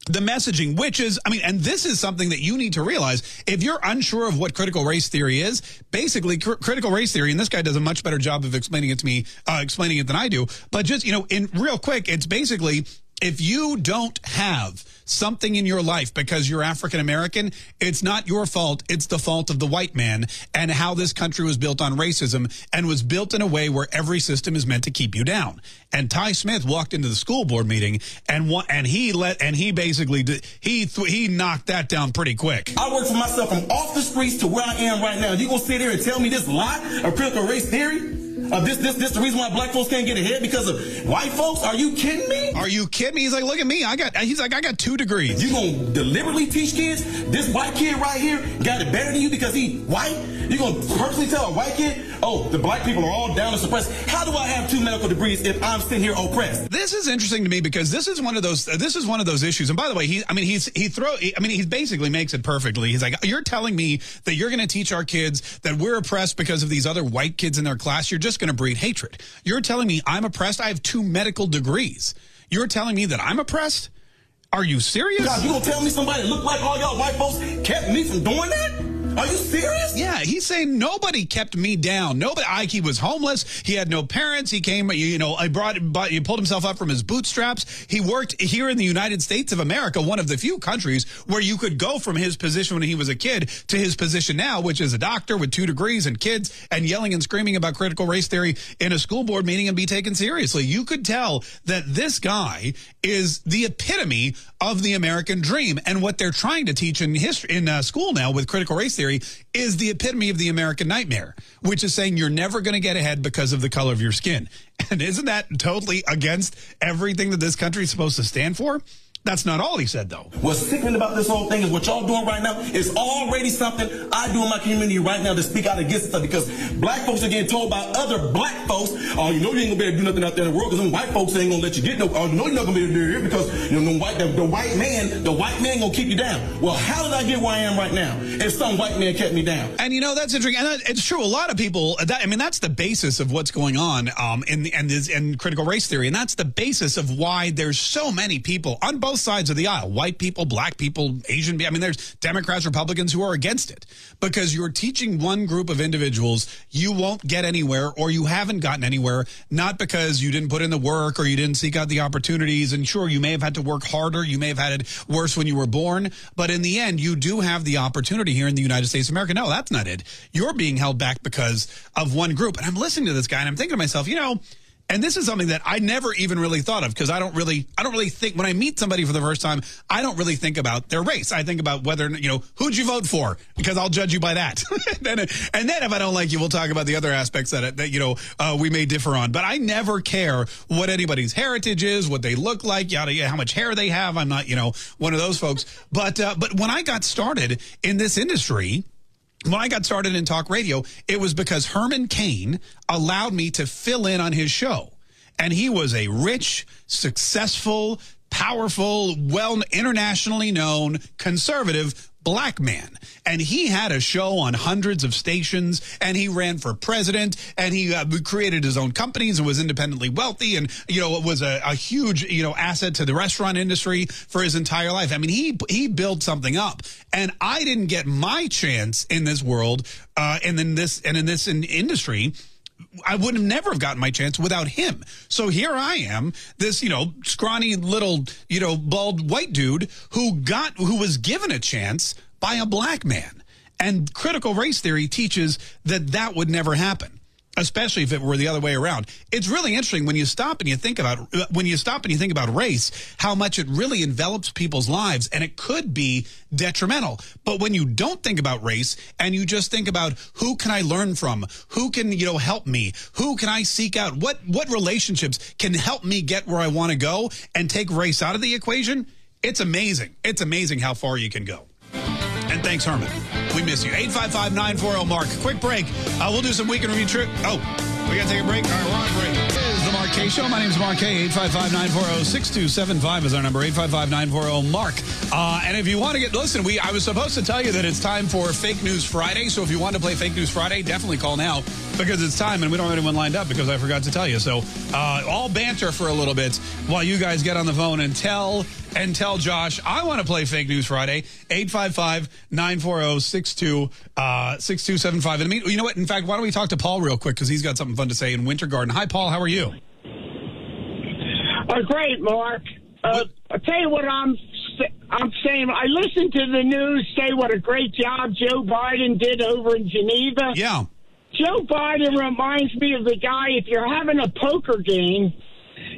the messaging, which is, I mean, and this is something that you need to realize. If you're unsure of what critical race theory is, basically cr- critical race theory, and this guy does a much better job of explaining it to me, uh, explaining it than I do. But just, you know, in real quick, it's basically if you don't have something in your life because you're African American, it's not your fault. It's the fault of the white man and how this country was built on racism and was built in a way where every system is meant to keep you down. And Ty Smith walked into the school board meeting and and he let and he basically did, he he knocked that down pretty quick. I work for myself from off the streets to where I am right now. You gonna sit here and tell me this lie of critical race theory? Of this, this, this the reason why black folks can't get ahead because of white folks? Are you kidding me? Are you kidding me? He's like, look at me. I got. He's like, I got two degrees. You gonna deliberately teach kids this white kid right here got it better than you because he white? You gonna personally tell a white kid, oh, the black people are all down and suppressed? How do I have two medical degrees if I'm sitting here oppressed? This is interesting to me because this is one of those. This is one of those issues. And by the way, he. I mean, he's he throw. I mean, he basically makes it perfectly. He's like, you're telling me that you're going to teach our kids that we're oppressed because of these other white kids in their class. You're just going to breed hatred. You're telling me I'm oppressed. I have two medical degrees. You're telling me that I'm oppressed. Are you serious? God, you gonna tell me somebody look like all y'all white folks kept me from doing that? Are you serious? Yeah, he's saying nobody kept me down. Nobody. I, he was homeless. He had no parents. He came, you know, I brought, but he pulled himself up from his bootstraps. He worked here in the United States of America, one of the few countries where you could go from his position when he was a kid to his position now, which is a doctor with two degrees and kids and yelling and screaming about critical race theory in a school board meeting and be taken seriously. You could tell that this guy is the epitome of the American dream, and what they're trying to teach in history in uh, school now with critical race theory is the epitome of the American nightmare, which is saying you're never going to get ahead because of the color of your skin. And isn't that totally against everything that this country is supposed to stand for? That's not all he said, though. What's sickening about this whole thing is what y'all doing right now is already something I do in my community right now to speak out against stuff because black folks are getting told by other black folks, oh, you know you ain't gonna be able to do nothing out there in the world because them white folks ain't gonna let you get no, oh, you know you're not gonna be able to do it here because, you know, the white, the, the white man, the white man gonna keep you down. Well, how did I get where I am right now if some white man kept me down? And you know that's interesting, and it's true. A lot of people. That, I mean, that's the basis of what's going on um, in and in critical race theory, and that's the basis of why there's so many people on both both sides of the aisle, white people, black people, Asian. I mean, there's Democrats, Republicans who are against it because you're teaching one group of individuals you won't get anywhere or you haven't gotten anywhere, not because you didn't put in the work or you didn't seek out the opportunities. And sure, you may have had to work harder. You may have had it worse when you were born. But in the end, you do have the opportunity here in the United States of America. No, that's not it. You're being held back because of one group. And I'm listening to this guy and I'm thinking to myself, you know, and this is something that I never even really thought of because I don't really, I don't really think when I meet somebody for the first time, I don't really think about their race. I think about whether, you know, who'd you vote for because I'll judge you by that. then, and then if I don't like you, we'll talk about the other aspects that, that you know, uh, we may differ on. But I never care what anybody's heritage is, what they look like, yada, yada, how much hair they have. I'm not, you know, one of those folks. But, uh, but when I got started in this industry, when I got started in talk radio, it was because Herman Cain allowed me to fill in on his show. And he was a rich, successful, powerful, well, internationally known conservative black man. And he had a show on hundreds of stations and he ran for president and he uh, created his own companies and was independently wealthy and, you know, it was a, a, huge, you know, asset to the restaurant industry for his entire life. I mean, he, he built something up and I didn't get my chance in this world, uh, and in this, and in this in industry I would have never have gotten my chance without him. So here I am, this, you know, scrawny little, you know, bald white dude who got, who was given a chance by a black man. And critical race theory teaches that that would never happen especially if it were the other way around. It's really interesting when you stop and you think about uh, when you stop and you think about race, how much it really envelops people's lives and it could be detrimental. But when you don't think about race and you just think about who can I learn from? Who can, you know, help me? Who can I seek out? What what relationships can help me get where I want to go and take race out of the equation? It's amazing. It's amazing how far you can go. And thanks, Herman. We miss you. 855 940 Mark. Quick break. Uh, we'll do some weekend review trip. Oh, we got to take a break. All right, we're on break. This is the Mark Kaye Show. My name is Mark Kaye. 855 940 6275 is our number. 855 940 Mark. Uh, and if you want to get, listen, we I was supposed to tell you that it's time for Fake News Friday. So if you want to play Fake News Friday, definitely call now because it's time and we don't have anyone lined up because I forgot to tell you. So uh, all banter for a little bit while you guys get on the phone and tell and tell Josh I want to play Fake News Friday. 855-940-62 uh, 6275. And I mean, you know what? In fact, why don't we talk to Paul real quick because he's got something fun to say in Winter Garden. Hi, Paul. How are you? Uh, great, Mark. Uh, I'll tell you what I'm I'm saying. I listened to the news say what a great job Joe Biden did over in Geneva. Yeah. Joe Biden reminds me of the guy, if you're having a poker game,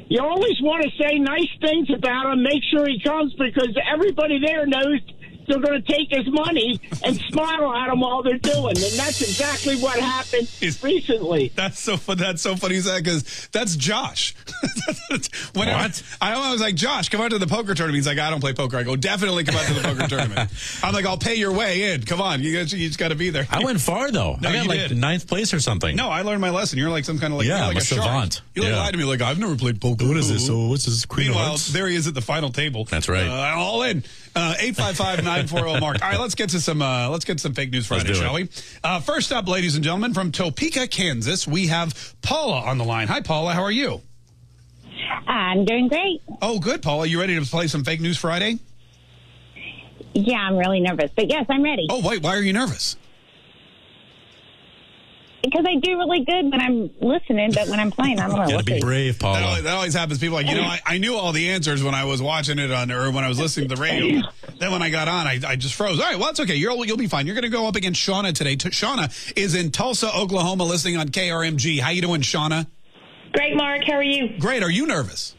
you always want to say nice things about him, make sure he comes because everybody there knows they're going to take his money and smile at him while they're doing. And that's exactly what happened recently. That's so fun. That's so funny Zach, because that's Josh. when what? I, I was like, Josh, come out to the poker tournament. He's like, I don't play poker. I go, definitely come out to the poker tournament. I'm like, I'll pay your way in. Come on. You, you just got to be there. I went far, though. No, I got you like did. ninth place or something. No, I learned my lesson. You're like some kind of like, Yeah, you're I'm like a shark. savant. You like Yeah. lied to me like, I've never played poker. What is this? So what's this? Queen of Meanwhile, Hearts? there he is at the final table. That's right. Uh, all in. Uh, 855-940 Mark. All right, let's get to some uh, let's get some fake news Let's Friday, do it. shall we? Uh, first up, ladies and gentlemen, from Topeka, Kansas, we have Paula on the line. Hi, Paula. How are you? I'm doing great. Oh, good, Paula. You ready to play some fake news Friday? Yeah, I'm really nervous, but yes, I'm ready. Oh, wait. Why are you nervous? Because I do really good when I'm listening, but when I'm playing, I don't know. We'll see. brave, Paula. That always, that always happens. People are like, you know, I, I knew all the answers when I was watching it on, or when I was listening to the radio. then when I got on, I, I just froze. All right, well, that's okay. You'll, you'll be fine. You're going to go up against Shauna today. T- Shauna is in Tulsa, Oklahoma, listening on KRMG. How you doing, Shauna? Great, Mark. How are you? Great. Are you nervous?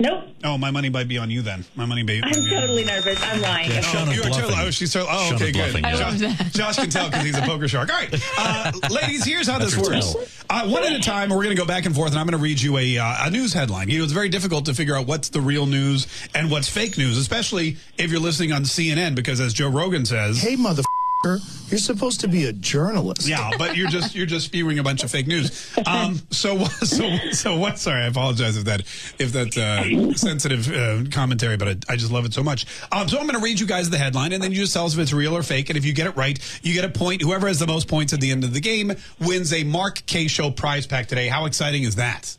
Nope. Oh, my money might be on you then. My money may. I'm totally nervous. I'm lying. Yeah, oh, you are totally, oh, she's totally, oh, Shauna okay, bluffing, good. yeah. I Josh, love that. Josh can tell because he's a poker shark. All right, uh, ladies, here's how this That's her works. Uh, one at a time, we're going to go back and forth, and I'm going to read you a, uh, a news headline. You know, it's very difficult to figure out what's the real news and what's fake news, especially if you're listening on CNN, because as Joe Rogan says, Hey, motherfucker, you're supposed to be a journalist. yeah, but you're just you're just spewing a bunch of fake news. Um, so so so what? Sorry, I apologize if that if that's uh, sensitive uh, commentary, but I, I just love it so much. Um, so I'm going to read you guys the headline, and then you just tell us if it's real or fake. And if you get it right, you get a point. Whoever has the most points at the end of the game wins a Mark Kaye Show prize pack today. How exciting is that?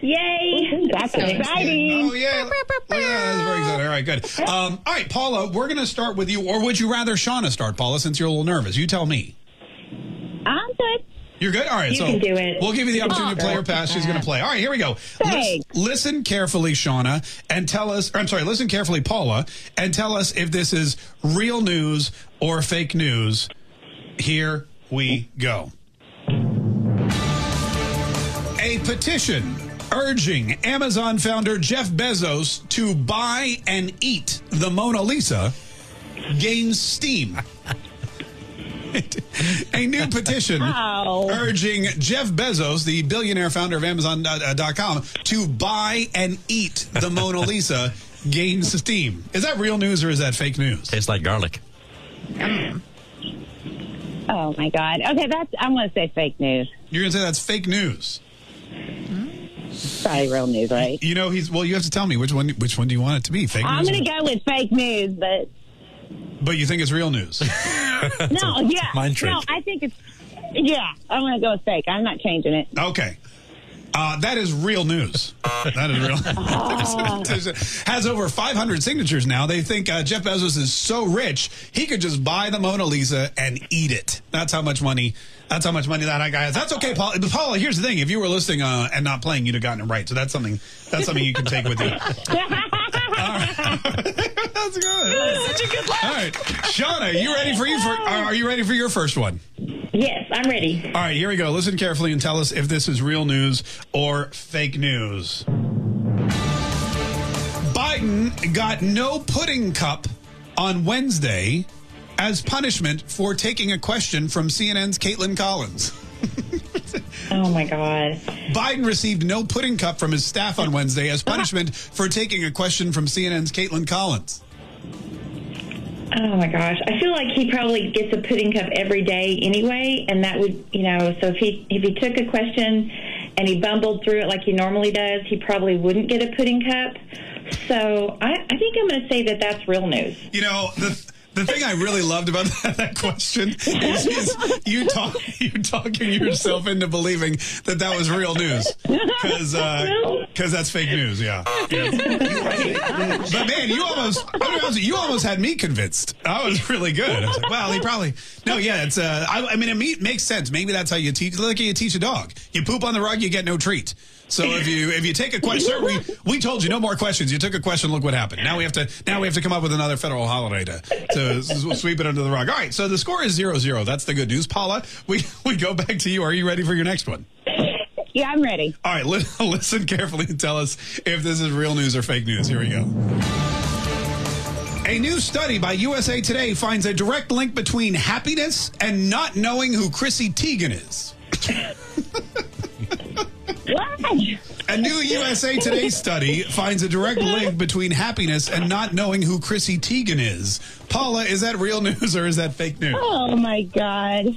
Yay! That's exciting. Oh yeah, yeah, that's very exciting. All right, good. Um, all right, Paula, we're going to start with you, or would you rather Shauna start, Paula, since you're a little nervous? You tell me. I'm good. You're good. All right, You so can do it. we'll give you the opportunity to Oh. play her pass. She's going to play. All right, here we go. Lis- Thanks. listen carefully, Shauna, and tell us. Or, I'm sorry, listen carefully, Paula, and tell us if this is real news or fake news. Here we go. A petition urging Amazon founder Jeff Bezos to buy and eat the Mona Lisa gains steam. A new petition Ow. urging Jeff Bezos, the billionaire founder of Amazon.com, to buy and eat the Mona Lisa gains steam. Is that real news or is that fake news? Tastes like garlic. Oh my God. Okay, that's. I'm going to say fake news. You're going to say that's fake news. Mm-hmm. Probably real news, right? You know, he's well. You have to tell me which one. Which one do you want it to be? Fake I'm news, going to go with fake news, but but you think it's real news? no, yeah, mind trick. no, I think it's yeah. I'm going to go with fake. I'm not changing it. Okay. Uh, that is real news. That is real. Has over 500 signatures now. They think uh, Jeff Bezos is so rich he could just buy the Mona Lisa and eat it. That's how much money. That's how much money that guy has. That's okay, Paul. But Paula, here's the thing: if you were listening uh, and not playing, you'd have gotten it right. So that's something. That's something you can take with you. That's good. Such a good laugh. All right, Shauna, you ready for you? For, are are you ready for your first one? Yes, I'm ready. All right, here we go. Listen carefully and tell us if this is real news or fake news. Biden got no pudding cup on Wednesday as punishment for taking a question from CNN's Kaitlan Collins. Oh my God. Biden received no pudding cup from his staff on Wednesday as punishment for taking a question from CNN's Kaitlan Collins. Oh my gosh. I feel like he probably gets a pudding cup every day anyway, and that would, you know, so if he if he took a question and he bumbled through it like he normally does, he probably wouldn't get a pudding cup. So I, I think I'm going to say that that's real news. You know, the the thing I really loved about that, that question is, is you talk you talking yourself into believing that that was real news because because that's fake news. Yeah. but man, you almost I'll be honest with you, almost had me convinced. I was really good. I was like, well, he probably no. Yeah, it's uh. I, I mean, it makes sense. Maybe that's how you teach. Like you teach a dog. You poop on the rug, you get no treat. So if you if you take a question, we we told you no more questions. You took a question, look what happened. Now we have to now we have to come up with another federal holiday to to sweep it under the rug. All right, so the score is zero zero. That's the good news. Paula, we we go back to you. Are you ready for your next one? Yeah, I'm ready. All right, li- listen carefully and tell us if this is real news or fake news. Here we go. A new study by USA Today finds a direct link between happiness and not knowing who Chrissy Teigen is. A new USA Today study finds a direct link between happiness and not knowing who Chrissy Teigen is. Paula, is that real news or is that fake news? Oh my God.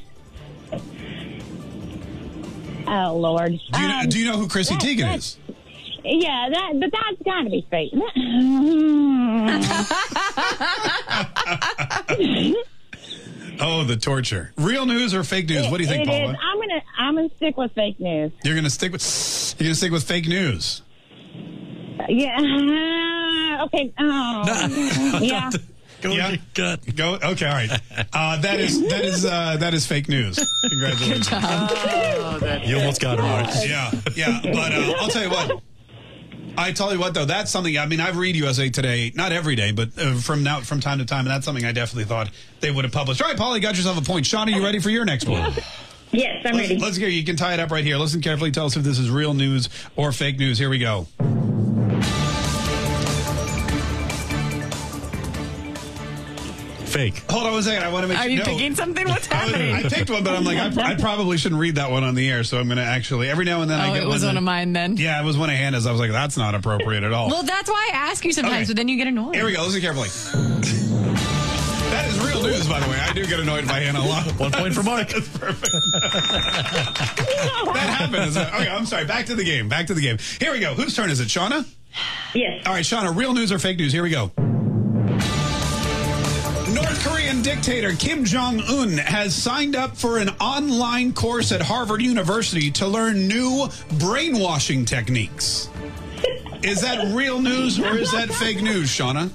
Oh Lord. Do you, know, Um, do you know who Chrissy that- Teigen is? Yeah, that but that's got to be fake. Oh, the torture. Real news or fake news? What do you think, It Paula? is. I'm gonna I'm gonna stick with fake news. You're gonna stick with you're gonna stick with fake news. Yeah. Okay. Oh. yeah. Go yeah. Go. Okay. All right. Uh, that is that is uh, that is fake news. Congratulations. You almost got it right. Yeah. Yeah. But uh, I'll tell you what. I tell you what, though, that's something. I mean, I read USA Today not every day, but uh, from now from time to time, and that's something I definitely thought they would have published. All right, Paul, you got yourself a point. Sean, are you ready for your next one? Yes, I'm let's, ready. Let's hear. You can tie it up right here. Listen carefully. Tell us if this is real news or fake news. Here we go. Fake. Hold on one second. I want to make sure. Are you no. picking something? What's I, was- happening? I picked one, but I'm like, I, I probably shouldn't read that one on the air. So I'm going to actually every now and then I get. Oh, get it was one one of mine then. Yeah, it was one of Hannah's. I was like, that's not appropriate at all. Well, that's why I ask you sometimes, Okay. but then you get annoyed. Here we go. Listen carefully. That is real news, by the way. I do get annoyed by Hannah a lot. One point for Mark. That's perfect. that happens. Okay, I'm sorry. Back to the game. Back to the game. Here we go. Whose turn is it, Shauna? Yes. All right, Shauna, real news or fake news? Here we go. Dictator Kim Jong Un has signed up for an online course at Harvard University to learn new brainwashing techniques. Is that real news or is that fake news, Shauna?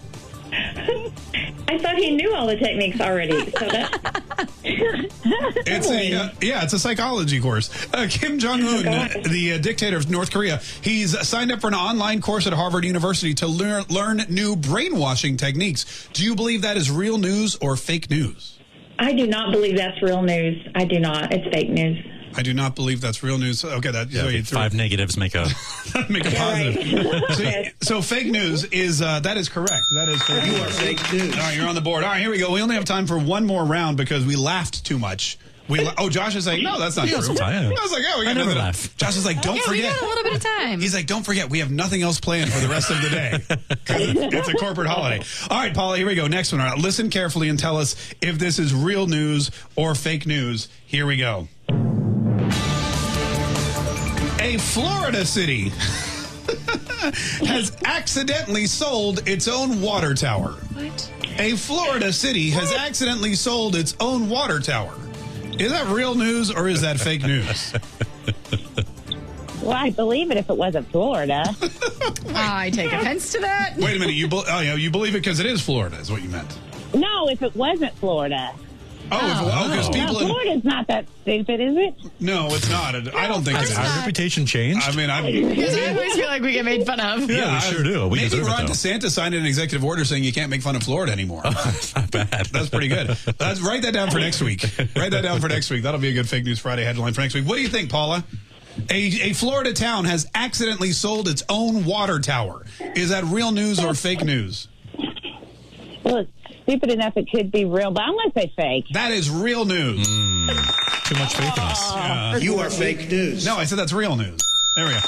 I thought he knew all the techniques already. So that It's a uh, yeah, it's a psychology course. Uh, Kim Jong Un, the uh, dictator of North Korea, he's signed up for an online course at Harvard University to learn learn new brainwashing techniques. Do you believe that is real news or fake news? I do not believe that's real news. I do not. It's fake news. I do not believe that's real news. Okay, that Yeah, so you okay, threw- five negatives make a make a positive. so, so fake news is uh, that is correct. That is fake You are fake news. All right, you're on the board. All right, here we go. We only have time for one more round because we laughed too much. We la- oh, Josh is saying no, that's not You got true. some time. I was like, oh, we I got never laugh. Josh is like, don't yeah, we forget. got a little bit of time. He's like, don't forget, we have nothing else planned for the rest of the day. it's it's a corporate holiday. All right, Paula, here we go. Next one. All right, listen carefully and tell us if this is real news or fake news. Here we go. A Florida city has accidentally sold its own water tower. What? A Florida city has accidentally sold its own water tower. Is that real news or is that fake news? Well, I believe it if it wasn't Florida. I take offense to that. Wait a minute. You, be- oh, yeah, you believe it because it is Florida, is what you meant. no, if it wasn't Florida. Oh, oh, because No, people in. Florida's not that stupid, is it? No, it's not. I don't think Has it our is. reputation changed? I mean, I'm. Because I always feel like we get made fun of. Yeah, we sure do. We maybe deserve it, Ron though. DeSantis signed an executive order saying you can't make fun of Florida anymore. That's not bad. That's pretty good. That's, write that down for next week. Write that down for next week. That'll be a good fake news Friday headline for next week. What do you think, Paula? A, a Florida town has accidentally sold its own water tower. Is that real news or fake news? Well, it's stupid enough it could be real, but I'm going to say fake. That is real news. Too much faith in us. Yeah. You are fake news. No, I said that's real news. There we go.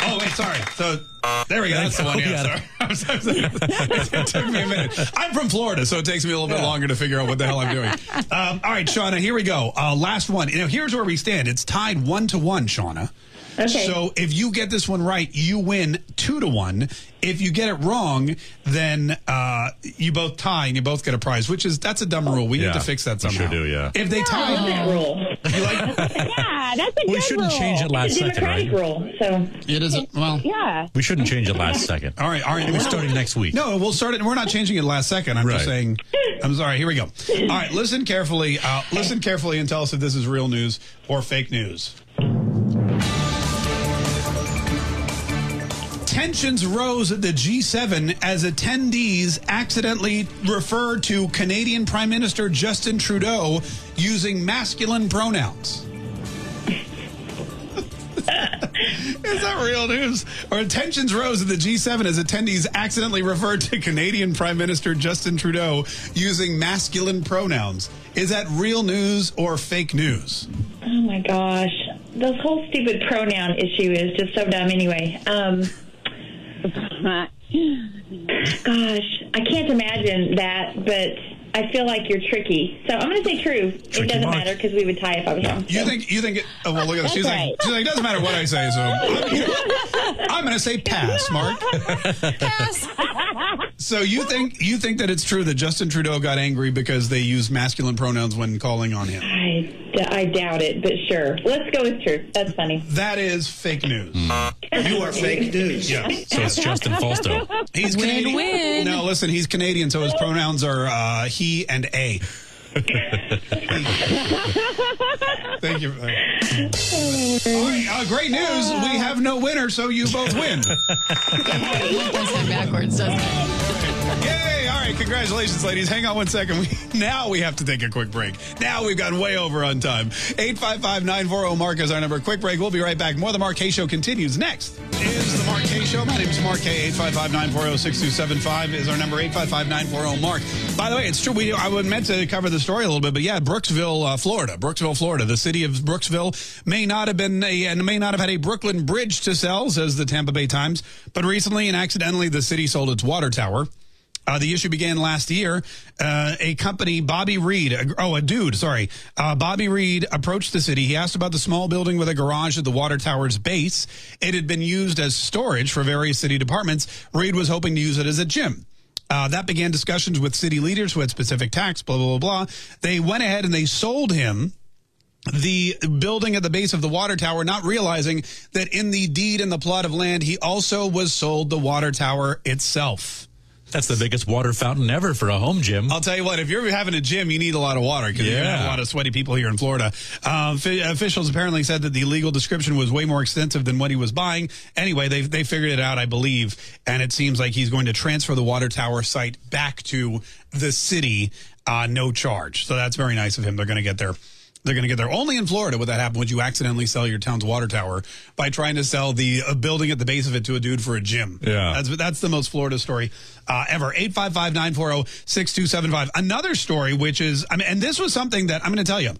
Oh wait, sorry. So there we go. That's the one. Yeah, sorry. I'm sorry. it took me a minute. I'm from Florida, so it takes me a little bit longer to figure out what the hell I'm doing. Um, all right, Shauna, here we go. Uh, last one. You know, here's where we stand. It's tied one to one, Shauna. Okay. So if you get this one right, you win two to one. If you get it wrong, then uh, you both tie and you both get a prize. Which is that's a dumb rule. We Yeah, need to fix that we somehow. sure do, yeah. If they I tie, love that rule. you like Yeah, that's a dumb rule. We shouldn't rule. change it last It's a second, right? rule. So it is. Well, Yeah. We shouldn't change it last second. All right, all right. We're starting next week. No, we'll start it. We're not changing it last second. I'm just saying. I'm sorry. Here we go. All right, listen carefully. Uh, listen carefully and tell us if this is real news or fake news. Tensions rose at the G7 as attendees accidentally referred to Canadian Prime Minister Justin Trudeau using masculine pronouns. Is that real news? Or tensions rose at the G7 as attendees accidentally referred to Canadian Prime Minister Justin Trudeau using masculine pronouns. Is that real news or fake news? Oh my gosh, this whole stupid pronoun issue is just so dumb. Anyway, um, gosh, I can't imagine that, but I feel like you're tricky. So I'm going to say true. it doesn't mark. matter because we would tie if I was wrong. You think you think it? Oh well, look at this. She's That's like, she's like, it doesn't matter what I say. So I'm, I'm going to say pass, Mark. Pass. So you think you think that it's true that Justin Trudeau got angry because they used masculine pronouns when calling on him? I, I doubt it, but sure. Let's go with true. That's funny. That is fake news. You are fake news. Yeah. So it's Justin Falsto. He's Win, Canadian. win. No, listen, he's Canadian, so his pronouns are uh, he and a. Thank you. All right, uh, great news. We have no winner, so you both win. That's it backwards, doesn't it? Yay! All right, congratulations, ladies. Hang on one second. We, now we have to take a quick break. Now we've gone way over on time. 855-940-MARK is our number. Quick break. We'll be right back. More of the Mark Show continues next. Is the Mark Show. My name is Mark Kaye. 855-940-6275 is our number. 855-940-MARK. By the way, it's true. We I would meant to cover the story a little bit, but yeah, Brooksville, uh, Florida. Brooksville, Florida. The city of Brooksville may not have been a, and may not have had a Brooklyn bridge to sell, says the Tampa Bay Times. But recently and accidentally, the city sold its water tower. Uh, the issue began last year. Uh, a company, Bobby Reed, oh, a dude, sorry. Uh, Bobby Reed approached the city. He asked about the small building with a garage at the water tower's base. It had been used as storage for various city departments. Reed was hoping to use it as a gym. Uh, that began discussions with city leaders who had specific tax, blah, blah, blah, blah. They went ahead and they sold him the building at the base of the water tower, not realizing that in the deed and the plot of land, he also was sold the water tower itself. That's the biggest water fountain ever for a home gym. I'll tell you what, if you're having a gym, you need a lot of water because you're going to have a lot of sweaty people here in Florida. Um, fi- officials apparently said that the legal description was way more extensive than what he was buying. Anyway, they, they figured it out, I believe, and it seems like he's going to transfer the water tower site back to the city, uh, no charge. So that's very nice of him. They're going to get there. They're going to get there. Only in Florida would that happen. Would you accidentally sell your town's water tower by trying to sell the uh, building at the base of it to a dude for a gym? Yeah. That's that's the most Florida story uh, ever. 855-940-6275. Another story, which is, I mean, and this was something that I'm going to tell you.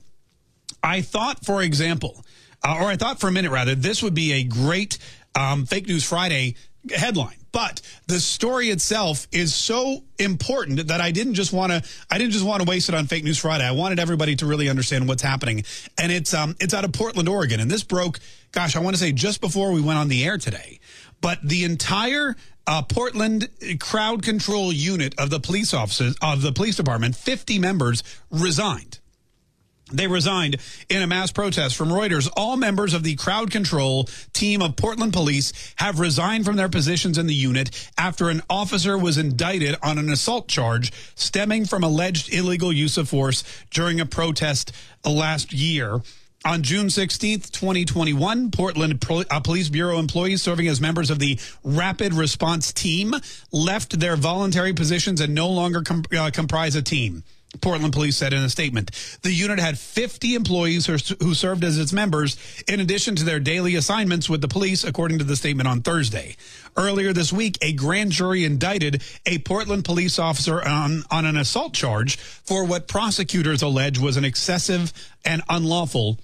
I thought, for example, uh, or I thought for a minute rather, this would be a great um, Fake News Friday headline. But the story itself is so important that I didn't just want to I didn't just want to waste it on Fake News Friday. I wanted everybody to really understand what's happening. And it's um it's out of Portland, Oregon. And this broke, gosh, I want to say just before we went on the air today. But the entire uh, Portland crowd control unit of the police offices of the police department, 50 members resigned. They resigned in a mass protest from Reuters. All members of the crowd control team of Portland police have resigned from their positions in the unit after an officer was indicted on an assault charge stemming from alleged illegal use of force during a protest last year. On June 16th, 2021, Portland uh, Police Bureau employees serving as members of the Rapid Response Team left their voluntary positions and no longer uh, comprise a team. Portland police said in a statement. The unit had 50 employees who served as its members, in addition to their daily assignments with the police, according to the statement on Thursday. Earlier this week, a grand jury indicted a Portland police officer on, on an assault charge for what prosecutors allege was an excessive and unlawful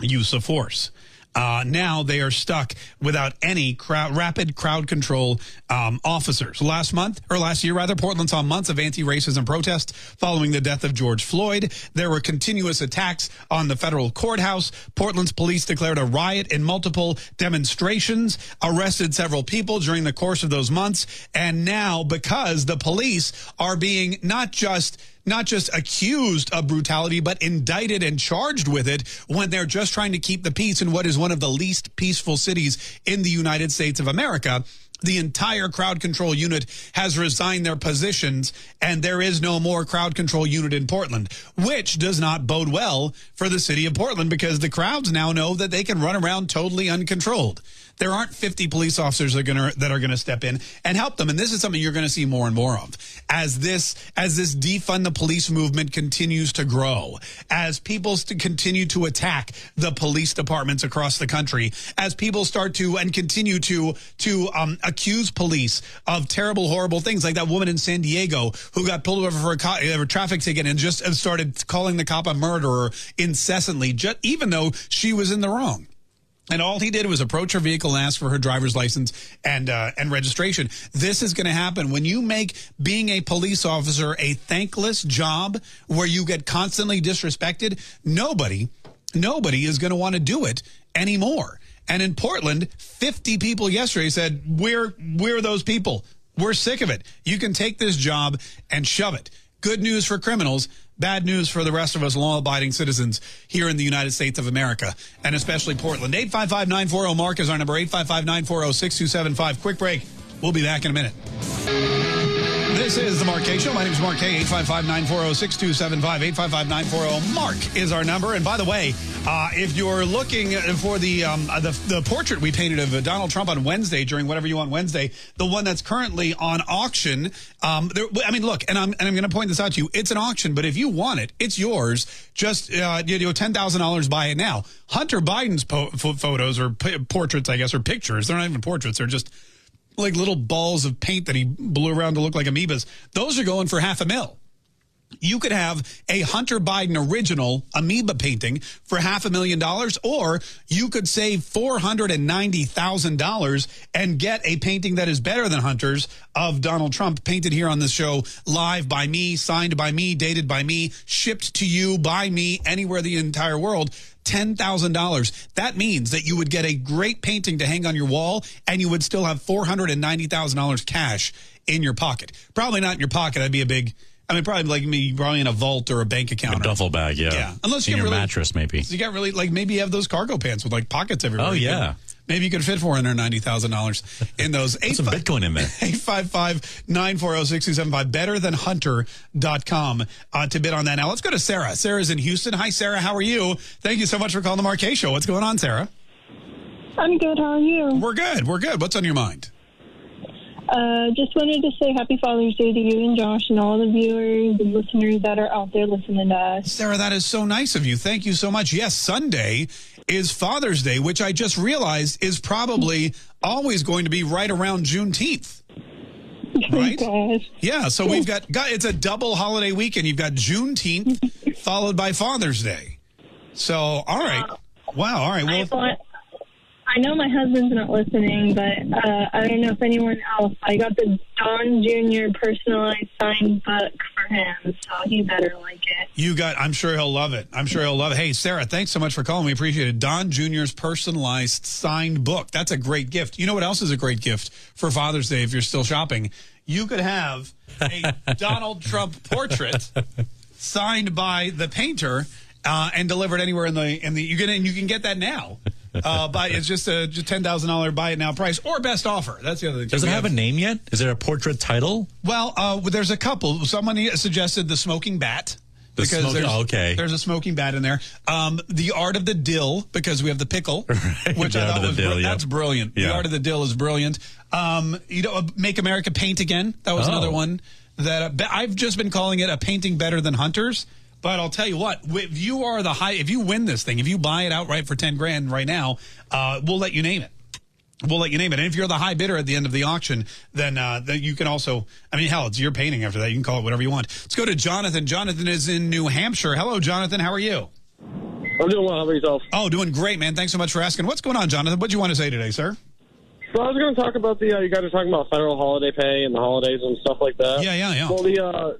use of force. Uh, now they are stuck without any crowd, rapid crowd control um, officers. Last month, or last year rather, Portland saw months of anti-racism protests following the death of George Floyd. There were continuous attacks on the federal courthouse. Portland's police declared a riot in multiple demonstrations, arrested several people during the course of those months, and now because the police are being not just not just accused of brutality, but indicted and charged with it when they're just trying to keep the peace in what is one of the least peaceful cities in the United States of America. The entire crowd control unit has resigned their positions, and there is no more crowd control unit in Portland, which does not bode well for the city of Portland because the crowds now know that they can run around totally uncontrolled. There aren't 50 police officers that are going to that are going to step in and help them, and this is something you're going to see more and more of as this as this defund the police movement continues to grow, as people st- continue to attack the police departments across the country, as people start to and continue to to um, accuse police of terrible, horrible things, like that woman in San Diego who got pulled over for a, co- a traffic ticket and just started calling the cop a murderer incessantly, just, even though she was in the wrong. And all he did was approach her vehicle and ask for her driver's license and uh, and registration. This is going to happen when you make being a police officer a thankless job where you get constantly disrespected. Nobody, nobody is going to want to do it anymore. And in Portland, 50 people yesterday said, "We're we're those people. We're sick of it. You can take this job and shove it." Good news for criminals, bad news for the rest of us law-abiding citizens here in the United States of America, and especially Portland. 855-940-MARK is our number, 855-940-6275. Quick break. We'll be back in a minute. This is the Mark Kaye Show. My name is Mark Kaye. 855-940-6275. 855-940-MARK is our number. And by the way, uh, if you're looking for the, um, uh, the the portrait we painted of Donald Trump on Wednesday during whatever you want Wednesday, the one that's currently on auction, um, there, I mean, look, and I'm and I'm going to point this out to you. It's an auction, but if you want it, it's yours. Just uh, you know, ten thousand dollars, buy it now. Hunter Biden's photos or portraits, I guess, or pictures. They're not even portraits. They're just like little balls of paint that he blew around to look like amoebas. Those are going for half a mil. You could have a Hunter Biden original amoeba painting for half a million dollars, or you could save $490,000 and get a painting that is better than Hunter's of Donald Trump, painted here on this show, live by me, signed by me, dated by me, shipped to you by me, anywhere the entire world. $10,000. That means that you would get a great painting to hang on your wall and you would still have $490,000 cash in your pocket. Probably not in your pocket. That'd be a big. I mean, probably like me, probably in a vault or a bank account. A duffel bag, yeah. Yeah. Unless you in get your really- mattress, maybe. You got really like maybe you have those cargo pants with like pockets everywhere. Oh, yeah. Could- Maybe you could fit four hundred ninety thousand dollars in those. Put some Bitcoin in there. 855-940-6275 betterthanhunter.com uh, to bid on that. Now let's go to Sarah. Sarah's in Houston. Hi Sarah, how are you? Thank you so much for calling the Mark Kaye Show. What's going on, Sarah? I'm good. How are you? We're good. We're good. What's on your mind? Uh, just wanted to say happy Father's Day to you and Josh and all the viewers and listeners that are out there listening to us. Sarah, that is so nice of you. Thank you so much. Yes, Sunday is Father's Day, which I just realized is probably always going to be right around Juneteenth. Right? Yeah, so we've got, got it's a double holiday weekend. You've got Juneteenth followed by Father's Day. So, all right. Wow, all right. Well, I know my husband's not listening, but uh, I don't know if anyone else. I got the Don Jr. personalized signed book for him, so he better like it. you got, I'm sure he'll love it. I'm sure he'll love it. Hey, Sarah, thanks so much for calling. We appreciate it. Don Jr.'s personalized signed book. That's a great gift. You know what else is a great gift for Father's Day if you're still shopping? You could have a Donald Trump portrait signed by the painter uh, and delivered anywhere in the in the you can and you can get that now. Uh, but it's just a ten thousand dollar buy it now price or best offer. That's the other thing. Does it have a name yet? Is there a portrait title? well, uh, there's a couple. Someone suggested the smoking bat. The smoking- there's, oh, okay. there's a smoking bat in there. Um, the art of the dill because we have the pickle, which The I thought was dill, br- yeah. that's brilliant. The art of the dill is brilliant. Um, you know, make America paint again. That was Oh. another one that uh, I've just been calling it a painting better than hunters. But I'll tell you what, if you are the high, if you win this thing, if you buy it outright for ten grand right now, uh, we'll let you name it. We'll let you name it. And if you're the high bidder at the end of the auction, then uh, then you can also, I mean, hell, it's your painting after that. You can call it whatever you want. Let's go to Jonathan. Jonathan is in New Hampshire. Hello, Jonathan. How are you? I'm doing well. How about yourself? Oh, doing great, man. Thanks so much for asking. What's going on, Jonathan? What do you want to say today, sir? So I was going to talk about the uh, you guys are talking about federal holiday pay and the holidays and stuff like that. Yeah, yeah, yeah. Well, the uh,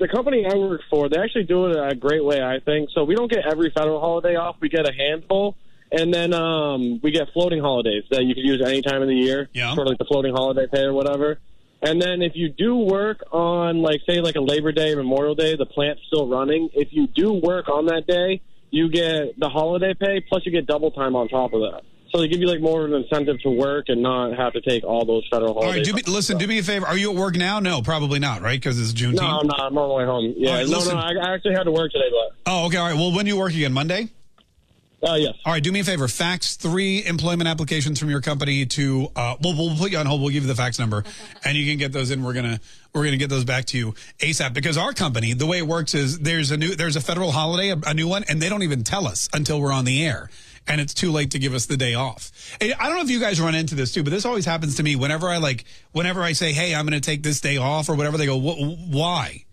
the company I work for, they actually do it a great way, I think. So we don't get every federal holiday off; we get a handful, and then um, we get floating holidays that you can use any time of the year. Yeah. Sort of like the floating holiday pay or whatever. And then if you do work on, like, say, like a Labor Day, Memorial Day, the plant's still running. If you do work on that day, you get the holiday pay plus you get double time on top of that. So they give you like more of an incentive to work and not have to take all those federal All right, holidays. do me, listen, do me a favor. Are you at work now? No, probably not, right? Because it's Juneteenth. no, I'm not. I'm on my way home. Yeah, All right, no, listen. no. I, I actually had to work today, but Oh, okay. All right. Well, when do you work again? Monday? Uh, yes. All right. Do me a favor. Fax three employment applications from your company to. Uh, well, we'll put you on hold. We'll give you the fax number, and you can get those in. We're gonna we're gonna get those back to you asap because our company, the way it works is there's a new there's a federal holiday, a, a new one, and they don't even tell us until we're on the air. And it's too late to give us the day off. I I don't know if you guys run into this too, but this always happens to me. Whenever I like, whenever I say, "Hey, I'm going to take this day off" or whatever, they go, "Why?"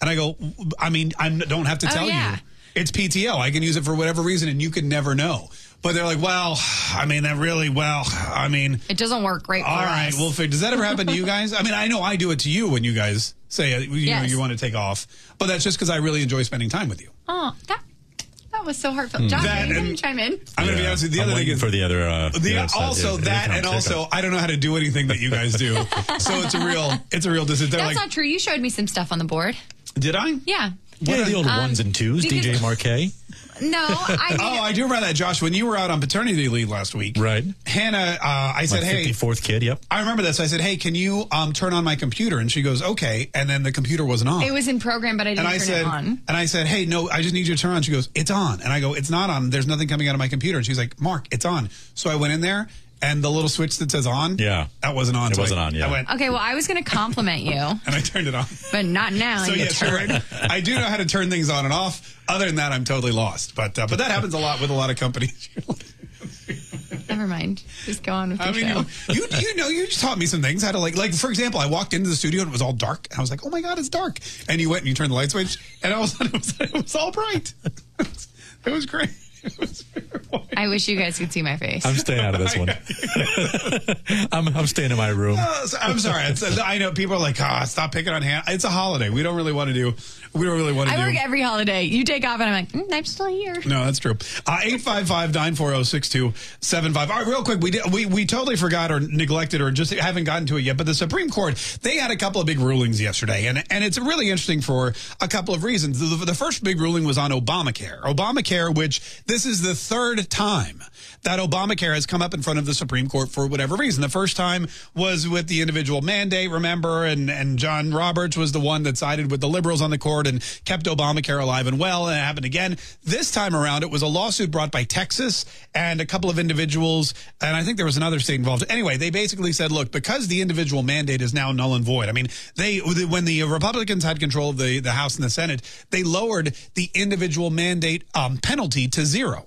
And I go, I mean, I don't have to Oh, tell yeah. you. It's PTO. I can use it for whatever reason, and you can never know. But they're like, well, I mean, that really, well, I mean, It doesn't work great for all right, us. we'll figure. Does that ever happen to you guys? I mean, I know I do it to you when you guys say uh, you know you want to take off, but that's just because I really enjoy spending time with you. oh, that that was so heartfelt. Hmm. Josh, That you and- can chime in. I'm gonna be honest with you. The I'm other thing is for the other. Uh, the, other also Here- here that and comes, here also I don't know how to do anything that you guys do, so it's a real it's a real decision. They're That's like, not true. You showed me some stuff on the board. did I? Yeah. What yeah, are the old Um, ones and twos, DJ Mark Kaye. No, I mean, oh, I do remember that, Josh. When you were out on paternity leave last week, Right. Hannah, uh, I said, My "Hey, fourth kid, yep. I remember this. I said, "Hey, can you um, turn on my computer?" And she goes, "Okay." And then the computer wasn't on. it was in program, but I didn't and I turn said, it on. and I said, "Hey, no, I just need you to turn on." She goes, "It's on." And I go, "It's not on. There's nothing coming out of my computer." And she's like, "Mark, it's on." So I went in there, and the little switch that says "on," Yeah. that wasn't on. It So wasn't on, yeah. I went Okay, well, I was going to compliment you, and I turned it on. but not now. So yes, you're right. I do know how to turn things on and off. Other than that, I'm totally lost. But uh, but that happens a lot with a lot of companies. Never mind. Just go on with I your mean, show. you, you you know you just taught me some things how to like like for example, I walked into the studio and it was all dark. And I was like, oh my god, it's dark. And you went and you turned the light switch, and all of a sudden it was, it was all bright. It was great. It was I wish you guys could see my face. I'm staying out of this one. I'm, I'm staying in my room. Uh, so- I'm sorry. It's, I know people are like, ah, stop picking on Hannah. It's a holiday. We don't really want to do we don't really want to I do. work every holiday. You take off, and I'm like, mm, I'm still here. No, that's true. Uh, 855-940-6275. All right, real quick, we, did, we we totally forgot or neglected or just haven't gotten to it yet, but the Supreme Court, they had a couple of big rulings yesterday, and, and it's really interesting for a couple of reasons. The, the first big ruling was on Obamacare. Obamacare, which this is the third time that Obamacare has come up in front of the Supreme Court for whatever reason. The first time was with the individual mandate, remember, and, and John Roberts was the one that sided with the liberals on the court and kept Obamacare alive and well, and it happened again. This time around, it was a lawsuit brought by Texas and a couple of individuals, and I think there was another state involved. Anyway, they basically said, look, because the individual mandate is now null and void. I mean, they when the Republicans had control of the, the House and the Senate, they lowered the individual mandate um, penalty to zero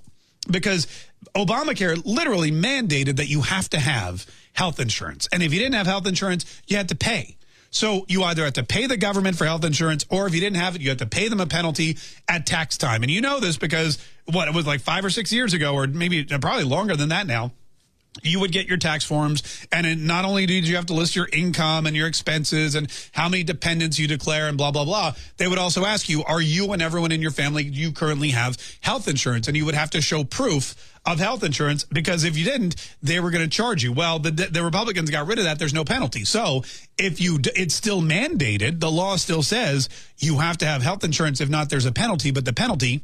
because Obamacare literally mandated that you have to have health insurance. And if you didn't have health insurance, you had to pay. So you either had to pay the government for health insurance, or if you didn't have it, you had to pay them a penalty at tax time. And you know this because what it was like five or six years ago, or maybe probably longer than that now you would get your tax forms and not only did you have to list your income and your expenses and how many dependents you declare and blah blah blah they would also ask you are you and everyone in your family you currently have health insurance? And you would have to show proof of health insurance because if you didn't they were going to charge you. Well the, the republicans got rid of that. There's no penalty. So if you it's still mandated. The law still says you have to have health insurance. If not there's a penalty but the penalty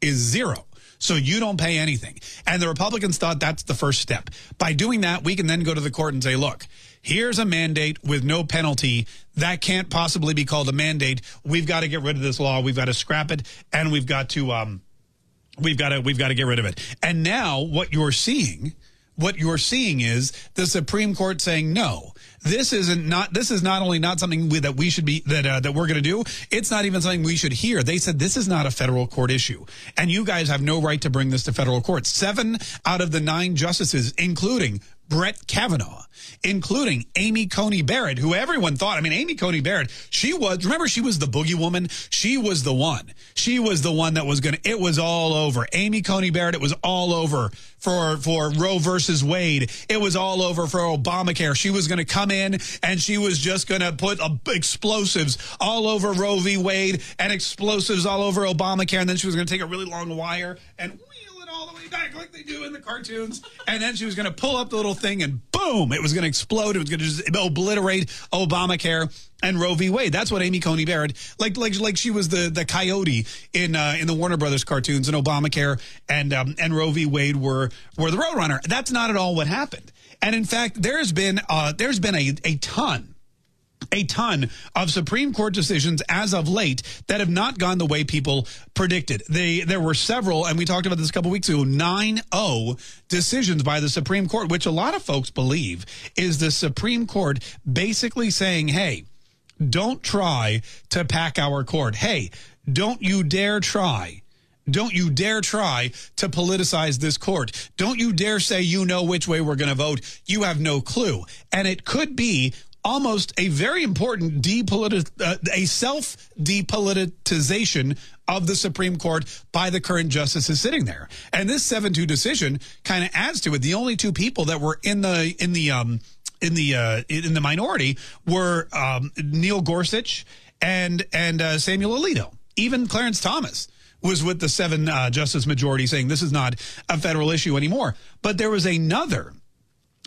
is zero so you don't pay anything. And the Republicans thought that's the first step. By doing that, we can then go to the court and say, look, here's a mandate with no penalty. That can't possibly be called a mandate. We've got to get rid of this law. We've got to scrap it. And we've got to, um, we've got to, we've got to get rid of it. And now what you're seeing, what you're seeing is the Supreme Court saying, no, this isn't not this is not only not something we, that we should be that uh, that we're going to do it's not even something we should hear. They said this is not a federal court issue. And you guys have no right to bring this to federal court. Seven out of the nine justices including Brett Kavanaugh, including Amy Coney Barrett, who everyone thought, I mean, Amy Coney Barrett, she was, remember, she was the boogie woman? She was the one. She was the one that was going to, it was all over. Amy Coney Barrett, it was all over for, for Roe versus Wade. It was all over for Obamacare. She was going to come in and she was just going to put uh, explosives all over Roe v. Wade and explosives all over Obamacare. And then she was going to take a really long wire and back like they do in the cartoons. And then she was going to pull up the little thing and boom, it was going to explode. It was going to just obliterate Obamacare and Roe v. Wade. That's what Amy Coney Barrett, like like like she was the the coyote in uh, in the Warner Brothers cartoons and Obamacare and um, and Roe v. Wade were were the roadrunner. That's not at all what happened. And in fact, there's been uh, there's been a, a ton a ton of Supreme Court decisions as of late that have not gone the way people predicted. They there were several, and we talked about this a couple weeks ago. 9-0 decisions by the Supreme Court, which a lot of folks believe is the Supreme Court basically saying, "Hey, don't try to pack our court. Hey, don't you dare try." Don't you dare try to politicize this court. Don't you dare say you know which way we're going to vote. You have no clue. And it could be almost a very important depoliti- uh, a self depoliticization of the Supreme Court by the current justices sitting there. And this 7-2 decision kind of adds to it. The only two people that were in the in the um in the uh, in the minority were um, Neil Gorsuch and and uh, Samuel Alito. Even Clarence Thomas was with the seven uh, justice majority saying this is not a federal issue anymore. But there was another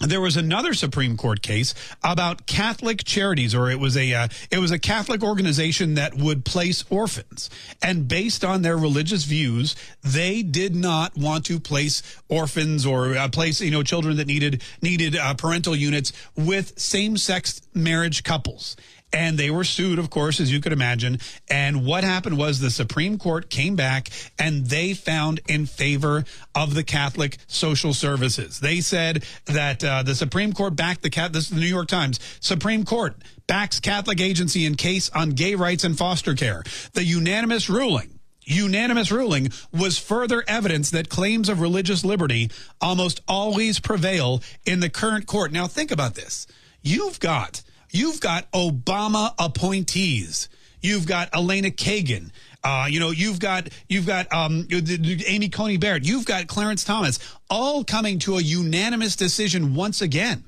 there was another Supreme Court case about Catholic charities, or it was a uh, it was a Catholic organization that would place orphans, and based on their religious views, they did not want to place orphans or uh, place you know children that needed needed uh, parental units with same sex marriage couples and they were sued, of course, as you could imagine. And what happened was the Supreme Court came back and they found in favor of the Catholic social services. They said that uh, the Supreme Court backed the cat. This is the New York Times. Supreme Court backs Catholic agency in case on gay rights and foster care. The unanimous ruling unanimous ruling was further evidence that claims of religious liberty almost always prevail in the current court. Now think about this. You've got You've got Obama appointees. You've got Elena Kagan. Uh, you know, you've got you've got um, Amy Coney Barrett. You've got Clarence Thomas, all coming to a unanimous decision once again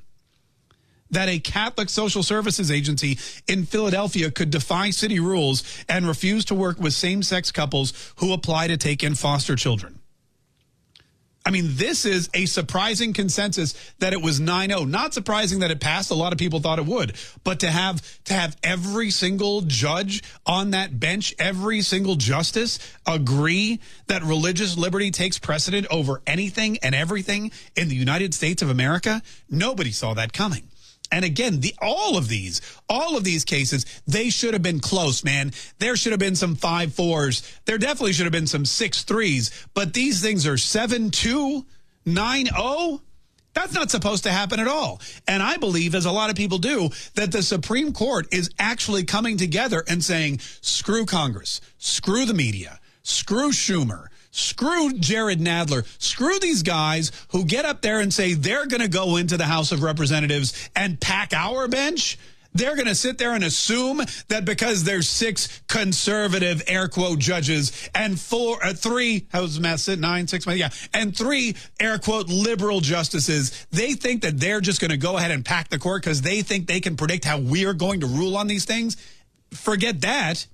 that a Catholic social services agency in Philadelphia could defy city rules and refuse to work with same sex couples who apply to take in foster children. I mean, this is a surprising consensus that it was 9-0. Not surprising that it passed. A lot of people thought it would. But to have to have every single judge on that bench, every single justice agree that religious liberty takes precedent over anything and everything in the United States of America, nobody saw that coming. And again, the all of these, all of these cases, they should have been close, man. There should have been some five fours. There definitely should have been some six threes. But these things are seven two, nine oh. That's not supposed to happen at all. And I believe, as a lot of people do, that the Supreme Court is actually coming together and saying, screw Congress, screw the media, screw Schumer, Screw Jared Nadler. Screw these guys who get up there and say they're going to go into the House of Representatives and pack our bench. They're going to sit there and assume that because there's six conservative air quote judges and four, uh, three, how's the math sit? Nine, six, yeah, and three air quote liberal justices, they think that they're just going to go ahead and pack the court because they think they can predict how we're going to rule on these things. Forget that.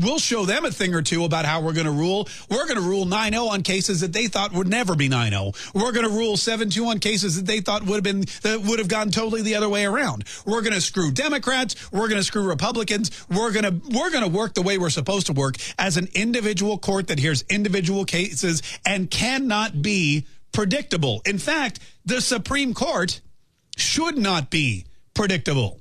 We'll show them a thing or two about how we're going to rule. We're going to rule 9-0 on cases that they thought would never be 9-0. We're going to rule 7-2 on cases that they thought would have been that would have gone totally the other way around. We're going to screw Democrats. We're going to screw Republicans. We're going to we're going to work the way we're supposed to work as an individual court that hears individual cases and cannot be predictable. In fact, the Supreme Court should not be predictable.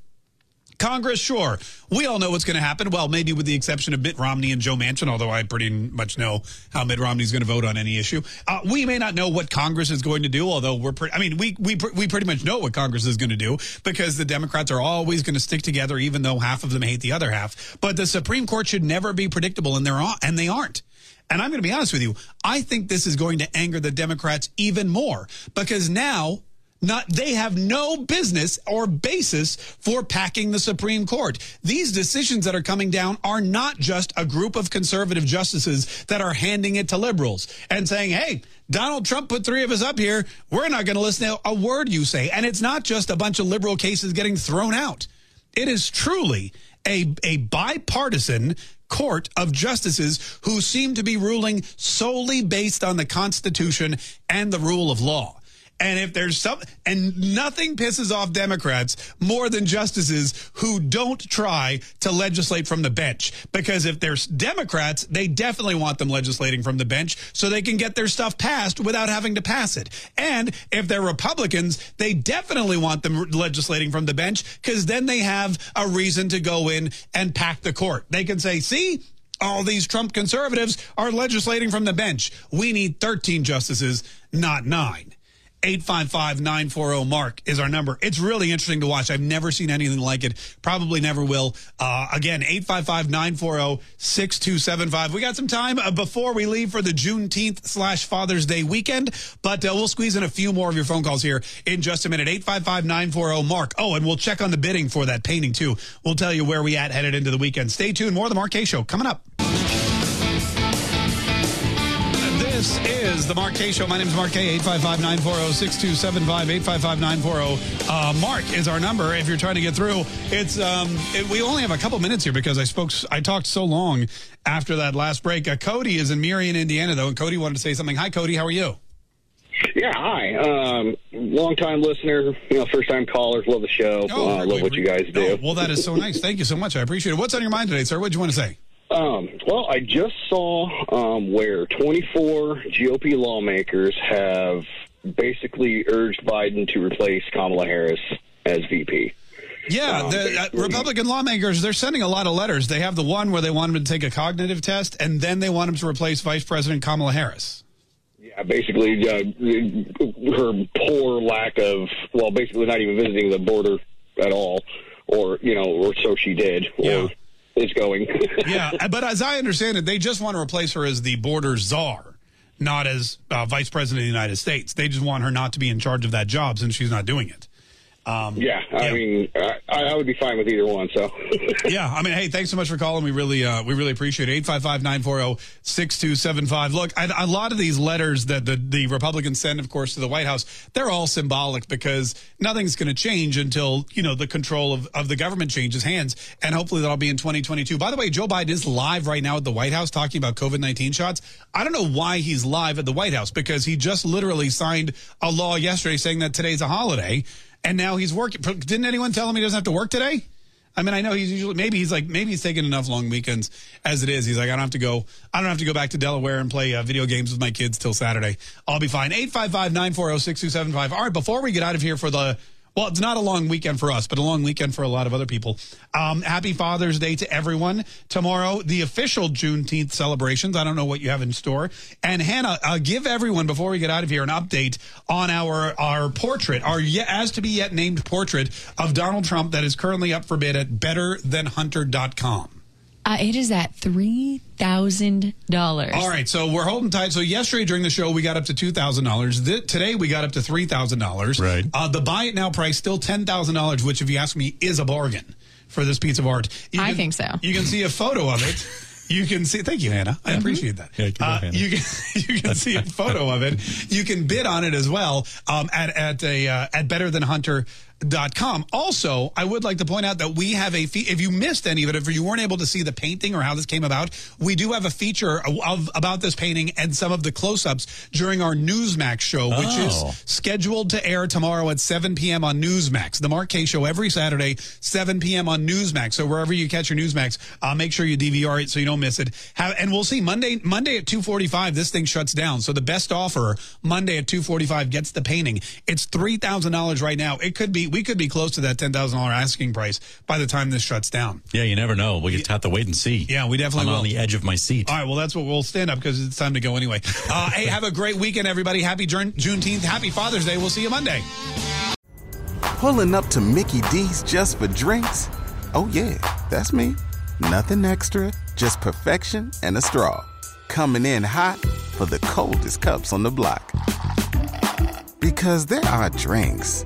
Congress, sure. We all know what's going to happen. Well, maybe with the exception of Mitt Romney and Joe Manchin, although I pretty much know how Mitt Romney's going to vote on any issue. Uh, we may not know what Congress is going to do, although we're pretty, I mean, we, we, we pretty much know what Congress is going to do because the Democrats are always going to stick together, even though half of them hate the other half. But the Supreme Court should never be predictable, and they're and they aren't. And I'm going to be honest with you. I think this is going to anger the Democrats even more because now not they have no business or basis for packing the Supreme Court. These decisions that are coming down are not just a group of conservative justices that are handing it to liberals and saying, "Hey, Donald Trump put three of us up here. We're not going to listen to a word you say." And it's not just a bunch of liberal cases getting thrown out. It is truly a a bipartisan court of justices who seem to be ruling solely based on the Constitution and the rule of law. And if there's some, and nothing pisses off Democrats more than justices who don't try to legislate from the bench. Because if there's Democrats, they definitely want them legislating from the bench so they can get their stuff passed without having to pass it. And if they're Republicans, they definitely want them legislating from the bench because then they have a reason to go in and pack the court. They can say, see, all these Trump conservatives are legislating from the bench. We need 13 justices, not nine. 855-940-MARK is our number. It's really interesting to watch. I've never seen anything like it. Probably never will. Uh, again, 855-940-6275. We got some time uh, before we leave for the Juneteenth slash Father's Day weekend, but uh, we'll squeeze in a few more of your phone calls here in just a minute. 855-940-MARK. Oh, and we'll check on the bidding for that painting too. We'll tell you where we at headed into the weekend. Stay tuned. More of the Mark Kaye Show coming up. This is the Mark Kaye Show. My name is Mark Kaye. 855-940-6275, 855-940. Uh, Mark is our number. If you're trying to get through, it's um, it, we only have a couple minutes here because I spoke. I talked so long after that last break. Uh, Cody is in Marion, Indiana, though, and Cody wanted to say something. Hi, Cody. How are you? Yeah, hi. Um, long time listener, you know, first time callers. Love the show. Oh, uh, love what you guys do. Oh, well, that is so nice. Thank you so much. I appreciate it. What's on your mind today, sir? What do you want to say? Um, well, I just saw um, where 24 GOP lawmakers have basically urged Biden to replace Kamala Harris as VP. Yeah, Um, the uh, Republican lawmakers, they're sending a lot of letters. They have the one where they want him to take a cognitive test, and then they want him to replace Vice President Kamala Harris. Yeah, basically, uh, her poor lack of, well, basically not even visiting the border at all, or, you know, or so she did, or is going. yeah, but as I understand it, they just want to replace her as the border czar, not as uh, vice president of the United States. They just want her not to be in charge of that job since she's not doing it. Um, Yeah, I mean, I, I would be fine with either one. So yeah, I mean, hey, thanks so much for calling. We really, uh, we really appreciate it. 855-940-6275. Look, I, a lot of these letters that the, the Republicans send, of course, to the White House, they're all symbolic because nothing's going to change until, you know, the control of, of the government changes hands. And hopefully that'll be in 2022. By the way, Joe Biden is live right now at the White House talking about COVID-19 shots. I don't know why he's live at the White House because he just literally signed a law yesterday saying that today's a holiday. And now he's working. Didn't anyone tell him he doesn't have to work today? I mean, I know he's usually maybe he's like maybe he's taking enough long weekends as it is. He's like, I don't have to go. I don't have to go back to Delaware and play uh, video games with my kids till Saturday. I'll be fine. 855-940-6275. All right, before we get out of here for the well, it's not a long weekend for us, but a long weekend for a lot of other people. Um, happy Father's Day to everyone. Tomorrow, the official Juneteenth celebrations. I don't know what you have in store. And Hannah, uh, give everyone before we get out of here an update on our our portrait, our yet, as to be yet named portrait of Donald Trump that is currently up for bid at betterthanhunter.com. Uh, it is at three thousand dollars. All right, so we're holding tight. So yesterday during the show, we got up to two thousand dollars. Today we got up to three thousand dollars. Right. Uh, the buy it now price still ten thousand dollars, which, if you ask me, is a bargain for this piece of art. You I can- think so. You can see a photo of it. You can see. Thank you, Hannah. I appreciate that. Yeah, keep Uh, Hannah. you can you can see a photo of it. You can bid on it as well um, at at a uh, at betterthanhunter.com. Also, I would like to point out that we have a fee. If you missed any of it, if you weren't able to see the painting or how this came about, we do have a feature of, of about this painting and some of the close-ups during our Newsmax show, which Oh. is scheduled to air tomorrow at 7 p.m. on Newsmax. The Mark Kaye Show every Saturday, 7 p.m. on Newsmax. So wherever you catch your Newsmax, uh, make sure you DVR it so you don't miss it. Have, and we'll see Monday Monday at 2:45. This thing shuts down. So the best offer Monday at 2:45 gets the painting. It's three thousand dollars right now. It could be we could be close to that ten thousand dollar asking price by the time this shuts down. Yeah, you never know. We just have to wait and see. Yeah, we definitely I'm will. on the edge of my seat. All right, well, that's what we'll stand up because it's time to go anyway. Uh, hey, have a great weekend, everybody. Happy June- Juneteenth. Happy Father's Day. We'll see you Monday. Pulling up to Mickey D's just for drinks? Oh, yeah, that's me. Nothing extra, just perfection and a straw. Coming in hot for the coldest cups on the block. Because there are drinks,